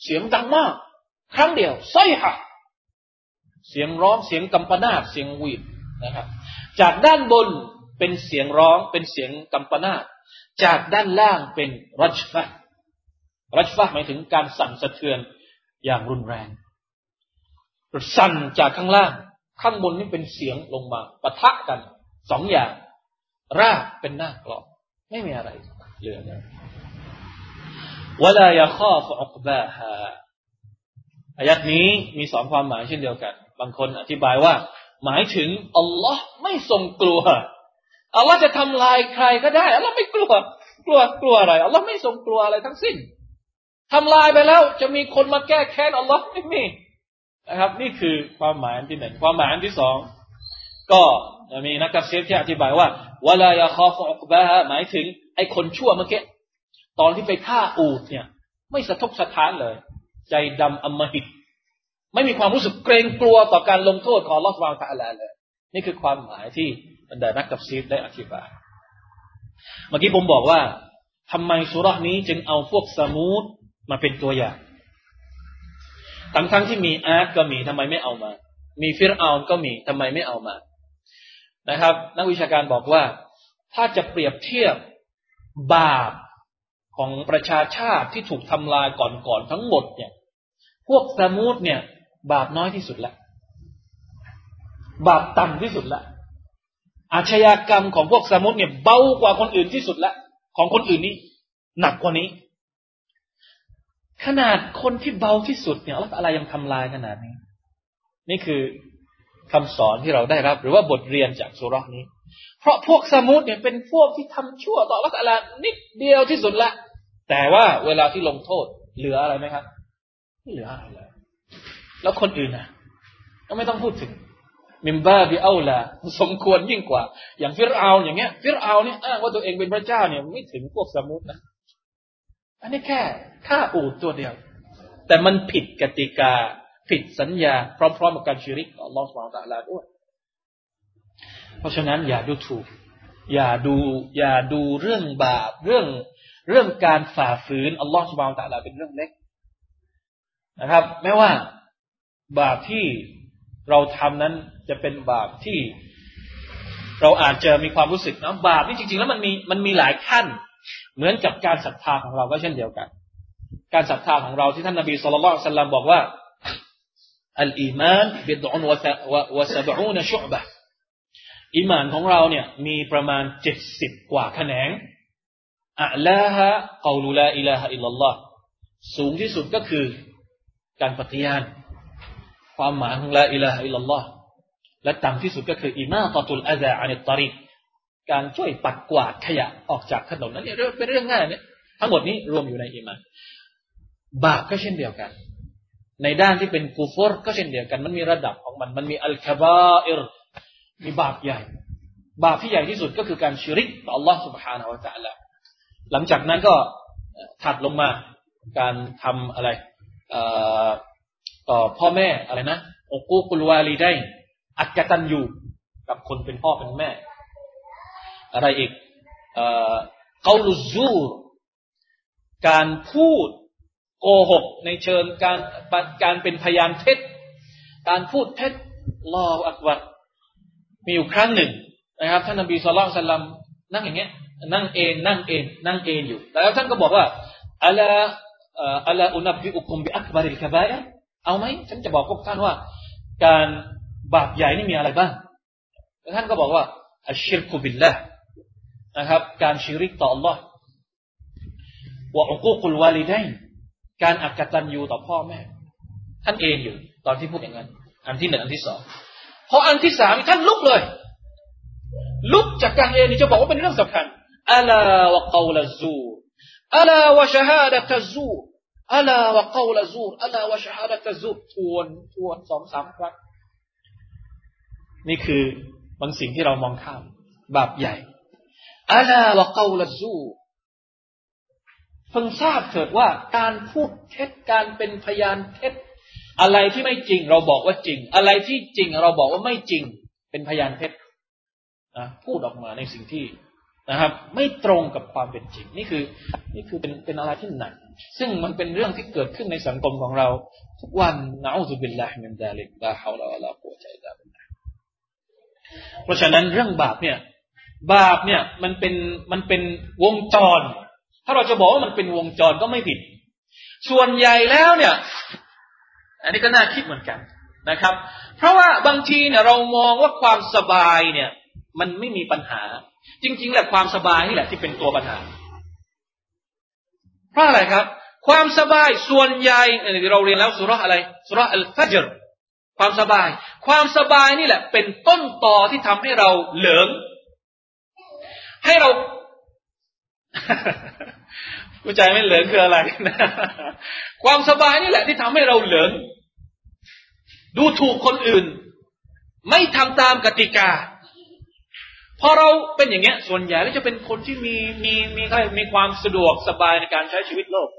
เสียงดังมาก ครั้งเดียว صيحةเสียงร้องเสียงกัมปนาเสียงวีดนะครับ จากด้านบนเป็นเสียงร้องเป็นเสียงกัมปนาจากด้านล่างเป็นรัชฟะรัชฟะหมายถึงการสั่นสะเทือน อย่างรุนแรงสั่นจากข้างล่าง ข้างบนนี่เป็นเสียงลงมาปะทะกันสองอย่าง รากเป็นหน้ากลองไม่มีอะไรเหลือเลยวลายาข้อฟอกบาฮาอายะฮ์นี้มีสองความหมายเช่นเดียวกัน บางคนอธิบายว่า หมายถึงอัลลอฮ์ไม่ทรงกลัวอัลลอฮ์จะทำลายใครก็ได้อัลลอฮ์ไม่กลัว กลัวกลัวอะไรอัลลอฮ์ไม่ทรงกลัวอะไรทั้งสิ้น ทำลายไปแล้ว จะมีคนมาแก้แค้นอัลลอฮ์ไม่มีนะครับ นี่คือความหมายที่หนึ่งความหมายที่สองก็มีนักตัฟซีรที่อธิบายว่าولا يخاف عقباهاหมายถึง ไอ้คนชั่วเมื่อกี้ตอนที่ไปฆ่าอูฐเนี่ย ไม่สะทกสะท้านเลย ใจดำอำมหิต ไม่มีความรู้สึกเกรงกลัวต่อการลงโทษของอัลลอฮ์ سبحانه وتعالىเลย นี่คือความหมายที่บรรดานักตัฟซีรได้อธิบาย เมื่อกี้ผมบอกว่าทำไมซูเราะฮ์นี้จึงเอาพวกษะมูด มาเป็นตัวอย่าง ทั้งทั้งที่มีอ๊าดก็มีทำไมไม่เอามา มีฟิรเอาน์ก็มีทำไมไม่เอามา นะครับ นักวิชาการบอกว่า ถ้าจะเปรียบเทียบบาปของประชาชาติที่ถูกทำลายก่อนๆทั้งหมดเนี่ย พวกสมูทเนี่ย บาปน้อยที่สุดละ บาปต่ำที่สุดละ อาชญากรรมของพวกสมุทเนี่ยเบากว่าคนอื่นที่สุดละ ของคนอื่นนี่หนักกว่านี้ ขนาดคนที่เบาที่สุดเนี่ยอะไรยังทำลายขนาดนี้ นี่คือคำสอนที่เราได้รับ หรือว่าบทเรียนจากสุรนี้ เพราะพวกสมุทเนี่ยเป็นพวกที่ทำชั่วต่อละอะไรนิดเดียวที่สุดละ แต่ว่าเวลาที่ลงโทษเหลืออะไรไหมครับไม่เหลืออะไรเลยแล้วคนอื่นนะก็ไม่ต้องพูดถึงมิมบาบิเอาละสมควรยิ่งกว่า อย่างฟิรเอาอย่างเงี้ย ฟิรเอาเนี่ยอ้างว่าตัวเองเป็นพระเจ้าเนี่ยไม่ถึงพวกสมุทนะ อันนี้แค่ฆ่าอูดตัวเดียว แต่มันผิดกติกา ผิดสัญญา พร้อมๆกับการชิริกอัลลอฮฺสุบานตะลาด้วย เพราะฉะนั้นอย่าดูถูก อย่าดูอย่าดูเรื่องบาปเรื่องเรื่องการฝ่าฝืนอัลลอฮฺสุบานตะลาเป็นเรื่องเล็กนะครับ แม้ว่าบาปที่เราทำนั้นจะเป็นบาปที่ เราอาจจะมีความรู้สึกนะบาปนี่จริง ๆ แล้วมันมีมันมีหลายขั้น เหมือนกับการศรัทธาของเราก็เช่นเดียวกัน การศรัทธาของเราที่ท่านนบีصلى الله عليه وسلمบอกว่าالإيمان بضع وسبعون شعبةอีมานของเราเนี่ยมีประมาณเจ็ดสิบกว่าแขนงأعلاها قول لا إله إلا اللهสูงที่สุดก็คือการปฏิญาณ ความหมายของلا إله إلا اللهและต่ำที่สุดก็คือإماطة الأذى عن الطريق ารช่วยปัดกวาดขยะออกจากถนนนั้นเนี่ยเป็นเรื่องง่ายเนี่ยทั้งหมดนี้รวมอยู่ในอิมานบาปก็เช่นเดียวกัน ในด้านที่เป็นกูฟอร์ก็เช่นเดียวกัน มันมีระดับของมัน มันมีอัลคาบาอิรมีบาปใหญ่ บาปที่ใหญ่ที่สุดก็คือการชิริกต่อ Allah سبحانه และ تعالى หลังจากนั้นก็ถัดลงมาการทำอะไรต่อพ่อแม่อะไรนะอกูกุลวาลีได้อักตันอยู่กับคนเป็นพ่อเป็นแม่ อะไรอีกเกาลุซูรการพูดโกหกในเชิงการการเป็นพยานเท็จ การพูดเท็จลออักวัดมีอยู่ครั้งหนึ่งนะครับท่านนบีสุลต่านลัมนั่งอย่างเงี้ยนั่งเอนนั่งเอนนั่งเอนอยู่ แล้วท่านก็บอกว่าอัลลอัลลอุนับบิอุคุมบิอักบาริลคบายะเอาไหมฉันจะบอกพวกท่านว่า การบาปใหญ่นี่มีอะไรบ้างท่านก็บอกว่าอัชชิรคุบิลละ นะครับ การชิริกต่อ Allah วะอุกุกุลวาลิดัยการอักตันยูต่อพ่อแม่ ท่านเองอยู่ ตอนที่พูดอย่างนั้น อันที่หนึ่งอันที่สองพออันที่สามท่านลุกเลย ลุกจากการเองนี่จะบอกว่าเป็นเรื่องสำคัญอัลาวะกาวลซูรอัลาวะชฮาดะตซูรอัลาวะกาวลซูรอัลาวะชฮาดะตซูรทวนทวนสองสามครั้งนี่คือบางสิ่งที่เรามองข้าม บาปใหญ่ อัลาวะกาลซูเพิ่งทราบเถิดว่าการพูดเท็จการเป็นพยานเท็จ อะไรที่ไม่จริง เราบอกว่าจริง อะไรที่จริง เราบอกว่าไม่จริง เป็นพยานเท็จนะพูดออกมาในสิ่งที่นะครับ ไม่ตรงกับความเป็นจริง นี่คือ นี่คือเป็นเป็นอะไรที่หนักซึ่งมันเป็นเรื่องที่เกิดขึ้นในสังคมของเรา ทุกวันنعوذ بالله من ذلك لا حول ولا قوة إلا باللهเพราะฉะนั้นเรื่องบาปเนี่ย บาปเนี่ยมันเป็นมันเป็นวงจร ถ้าเราจะบอกว่ามันเป็นวงจรก็ไม่ผิด ส่วนใหญ่แล้วเนี่ย อันนี้ก็น่าคิดเหมือนกันนะครับ เพราะว่าบางทีเนี่ยเรามองว่าความสบายเนี่ย มันไม่มีปัญหา จริง ๆ แหละความสบายนี่แหละที่เป็นตัวปัญหา เพราะอะไรครับ ความสบายส่วนใหญ่เราเรียนแล้วสุรอะไรสุรอัลฟัจรความสบาย ความสบายนี่แหละ เป็นต้นตอที่ทำให้เราเหลิง ให้เรากูใจไม่เหลืองคืออะไรนะความสบายนี่แหละที่ทำให้เราเหลืองดูถูกคนอื่น ไม่ทำตามกติกาพอเราเป็นอย่างเงี้ย ส่วนใหญ่แล้วจะเป็นคนที่มีมีมีอะไรมีความสะดวกสบายในการใช้ชีวิตโลก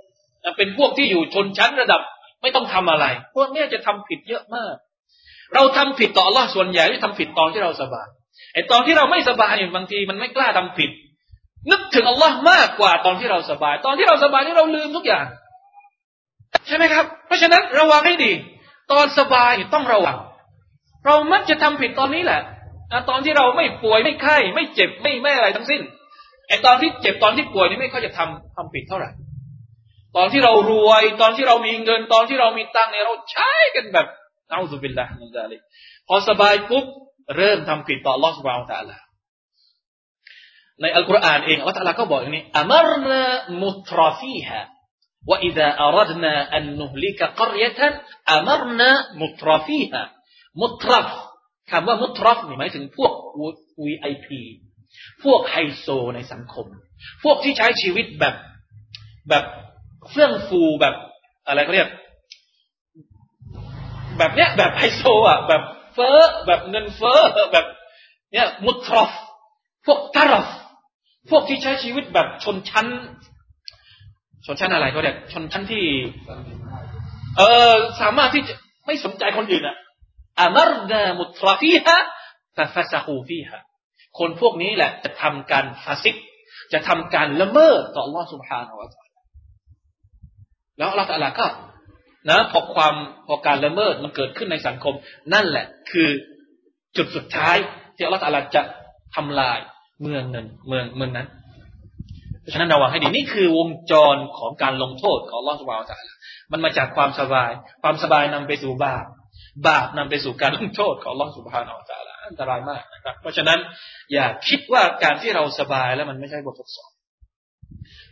เป็นพวกที่อยู่ชนชั้นระดับ ไม่ต้องทำอะไร พวกนี้จะทำผิดเยอะมาก เราทำผิดต่อ Allah ส่วนใหญ่ที่ทำผิดตอนที่เราสบาย ไอ้ตอนที่เราไม่สบายอยู่บางทีมันไม่กล้าทำผิด นึกถึงอัลลอฮ์มากกว่าตอนที่เราสบาย ตอนที่เราสบายนี่เราลืมทุกอย่าง ใช่ไหมครับ เพราะฉะนั้นระวังให้ดี ตอนสบายต้องระวัง เรามักจะทำผิดตอนนี้แหละตอนที่เราไม่ป่วยไม่ไข้ไม่เจ็บไม่ไม่อะไรทั้งสิ้นไอตอนที่เจ็บตอนที่ป่วยนี่ไม่ค่อยจะทำทำผิดเท่าไหร่ตอนที่เรารวย ตอนที่เรามีเงิน ตอนที่เรามีตังเนี่ยเราใช้กันแบบเอาสุบินละมันจะเลยพอสบายปุ๊บ เริ่มทำผิดต่อลอสบาวตาละในอัลกุรอานเองอัลลอฮฺก็บอกอย่างนี้อามรนามุตรฟีฮะว่าอิดะอารัดนาอันนุฮลิกกรยะตันอามรนามุตรฟีฮะมุตรฟคำว่ามุตรฟนี่หมายถึงพวก VIP พวกไฮโซในสังคม พวกที่ใช้ชีวิตแบบแบบเฟื่องฟูแบบอะไรเขาเรียก แบบเนี้ยแบบไฮโซอะแบบ เฟ้อแบบเงินเฟ้อแบบเนี้ยมุตรฟพวกตารฟพวกที่ใช้ชีวิตแบบชนชั้น ชนชั้นอะไรก็เรียกชนชั้นที่ เออสามารถที่จะไม่สนใจคนอื่นอะอามรนามุตรฟีฮะฟาฟาซาฮูฟีฮะคนพวกนี้แหละ จะทำการฟาซิก จะทำการละเมิดต่อ Allah سبحانه และ تعالى แล้ว Allah تعالى ก็ นะพอความพอการละเมิดมันเกิดขึ้นในสังคม นั่นแหละ คือจุดสุดท้าย ที่อัลลอฮฺจะทำลายเมืองหนึ่งเมืองเมืองนั้นเพราะฉะนั้นระวังให้ดีนี่คือวงจรของการลงโทษของลอสวาลจ่ามันมาจากความสบาย ความสบายนำไปสู่บาปบาปนำไปสู่การลงโทษของลอสุบฮานอัลตาลาอันตรายมากนะครับ เพราะฉะนั้นอย่าคิดว่าการที่เราสบายแล้วมันไม่ใช่บททดสอบ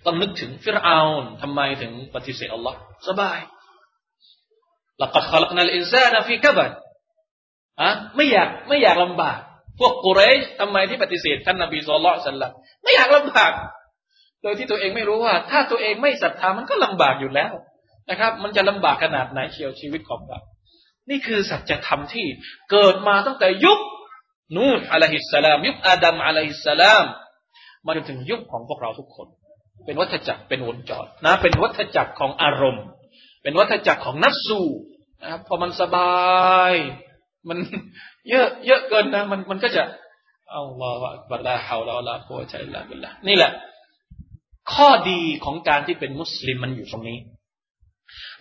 ต้องนึกถึงฟิรเอานทำไมถึงปฏิเสธอัลลอฮ์สบาย ลักขลักนัลอินซานะฟีกบัดอะไม่อยากไม่อยากลำบาก พวกกุเรชทำไมที่ปฏิเสธท่านนบีสุลต่านสัลลัมไม่อยากลำบาก โดยที่ตัวเองไม่รู้ว่า ถ้าตัวเองไม่ศรัทธามันก็ลำบากอยู่แล้วนะครับ มันจะลำบากขนาดไหนเชียวชีวิตของเรานี่คือสัจธรรมที่เกิดมาตั้งแต่ยุคนูฮ์อะลัยฮิสสลามยุคอาดัมอะลัยฮิสสลามมาจนถึงยุคของพวกเราทุกคน เป็นวัฏจักรเป็นวงจรนะ เป็นวัฏจักรของอารมณ์ เป็นวัฏจักรของนัสสูนะครับพอมันสบาย มันเยอะเยอะเกินนะมันมันก็จะอัลลอฮฺบัลลาฮาวลาลาโคชัยลาบิลลานี่แหละ ข้อดีของการที่เป็นมุสลิมมันอยู่ตรงนี้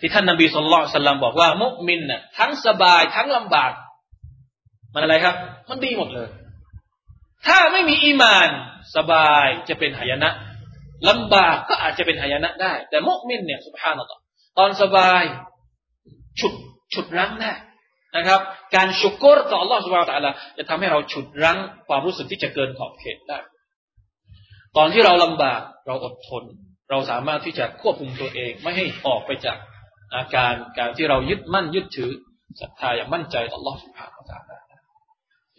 ที่ท่านนบีสุลต่านสัลลัมบอกว่า มุมินน่ะทั้งสบายทั้งลำบาก มันอะไรครับ มันดีหมดเลย ถ้าไม่มีอีมาน สบายจะเป็นหายนะลำบากก็อาจจะเป็นหายนะได้ แต่มุมินเนี่ยสุภาพนัลตอ นสบาย ฉุดฉุดรั้งได้นะครับการชุกรต่อ Allah سبحانه และ تعالى จะทำให้เราฉุดรั้งความรู้สึกที่จะเกินขอบเขตได้ ตอนที่เราลำบากเราอดทน เราสามารถที่จะควบคุมตัวเอง ไม่ให้ออกไปจากอาการการที่เรายึดมั่นยึดถือศรัทธาอย่างมั่นใจต่อ Allah سبحانه และ تعالى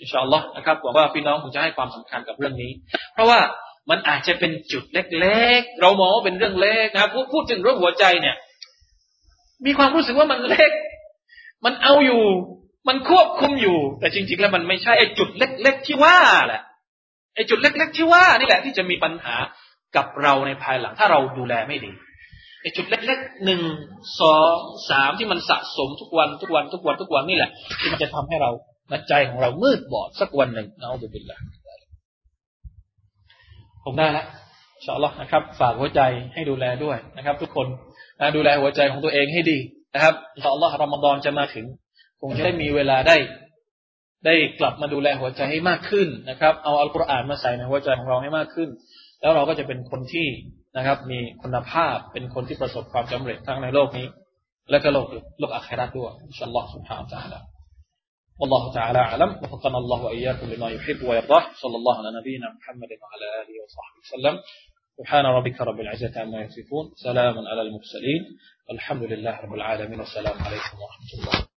อินชาอัลลอฮ์นะครับหวังว่าพี่น้องคงจะให้ความสำคัญกับเรื่องนี้ เพราะว่า มันอาจจะเป็นจุดเล็กๆ เรามองว่าเป็นเรื่องเล็กนะครับพูดพูดถึงเรื่องหัวใจเนี่ย มีความรู้สึกว่ามันเล็ก มันเอาอยู่ มันควบคุมอยู่ แต่จริง ๆ แล้วมันไม่ใช่ไอ้จุดเล็ก ๆ ที่ว่าแหละไอ้จุดเล็ก ๆ ที่ว่านี่แหละ ที่จะมีปัญหากับเราในภายหลัง ถ้าเราดูแลไม่ดีไอ้จุดเล็กๆหนึ่งสองสามที่มันสะสมทุกวันทุกวันทุกวันทุกวันนี่แหละที่มันจะทำให้เราใจของเรามืดบอดสักวันหนึ่งเอาบุบิลละผมได้แล้วชอลล์นะครับ ฝากหัวใจให้ดูแลด้วยนะครับ ทุกคน นะดูแลหัวใจของตัวเองให้ดีนะครับชอลล์รอมฎอนจะมาถึงคงจะได้มีเวลาได้ ได้กลับมาดูแลหัวใจให้มากขึ้นนะครับ เอาอัลกุรอานมาใส่ในหัวใจของเราให้มากขึ้น แล้วเราก็จะเป็นคนที่นะครับ มีคุณภาพเป็นคนที่ประสบความสำเร็จทั้งในโลกนี้ และก็โลกโลกอาคราด้วยอินชาอัลลอฮ์ سبحانه และ تعالى والله تعالى أعلم وفقنا الله وإياكم لما يحب ويرضاه صلى الله على نبينا محمد وعلى آله وصحبه وسلم سبحان ربك رب العزة عما يصفون سلام على المرسلين والحمد لله رب العالمين والسلام عليكم ورحمة الله.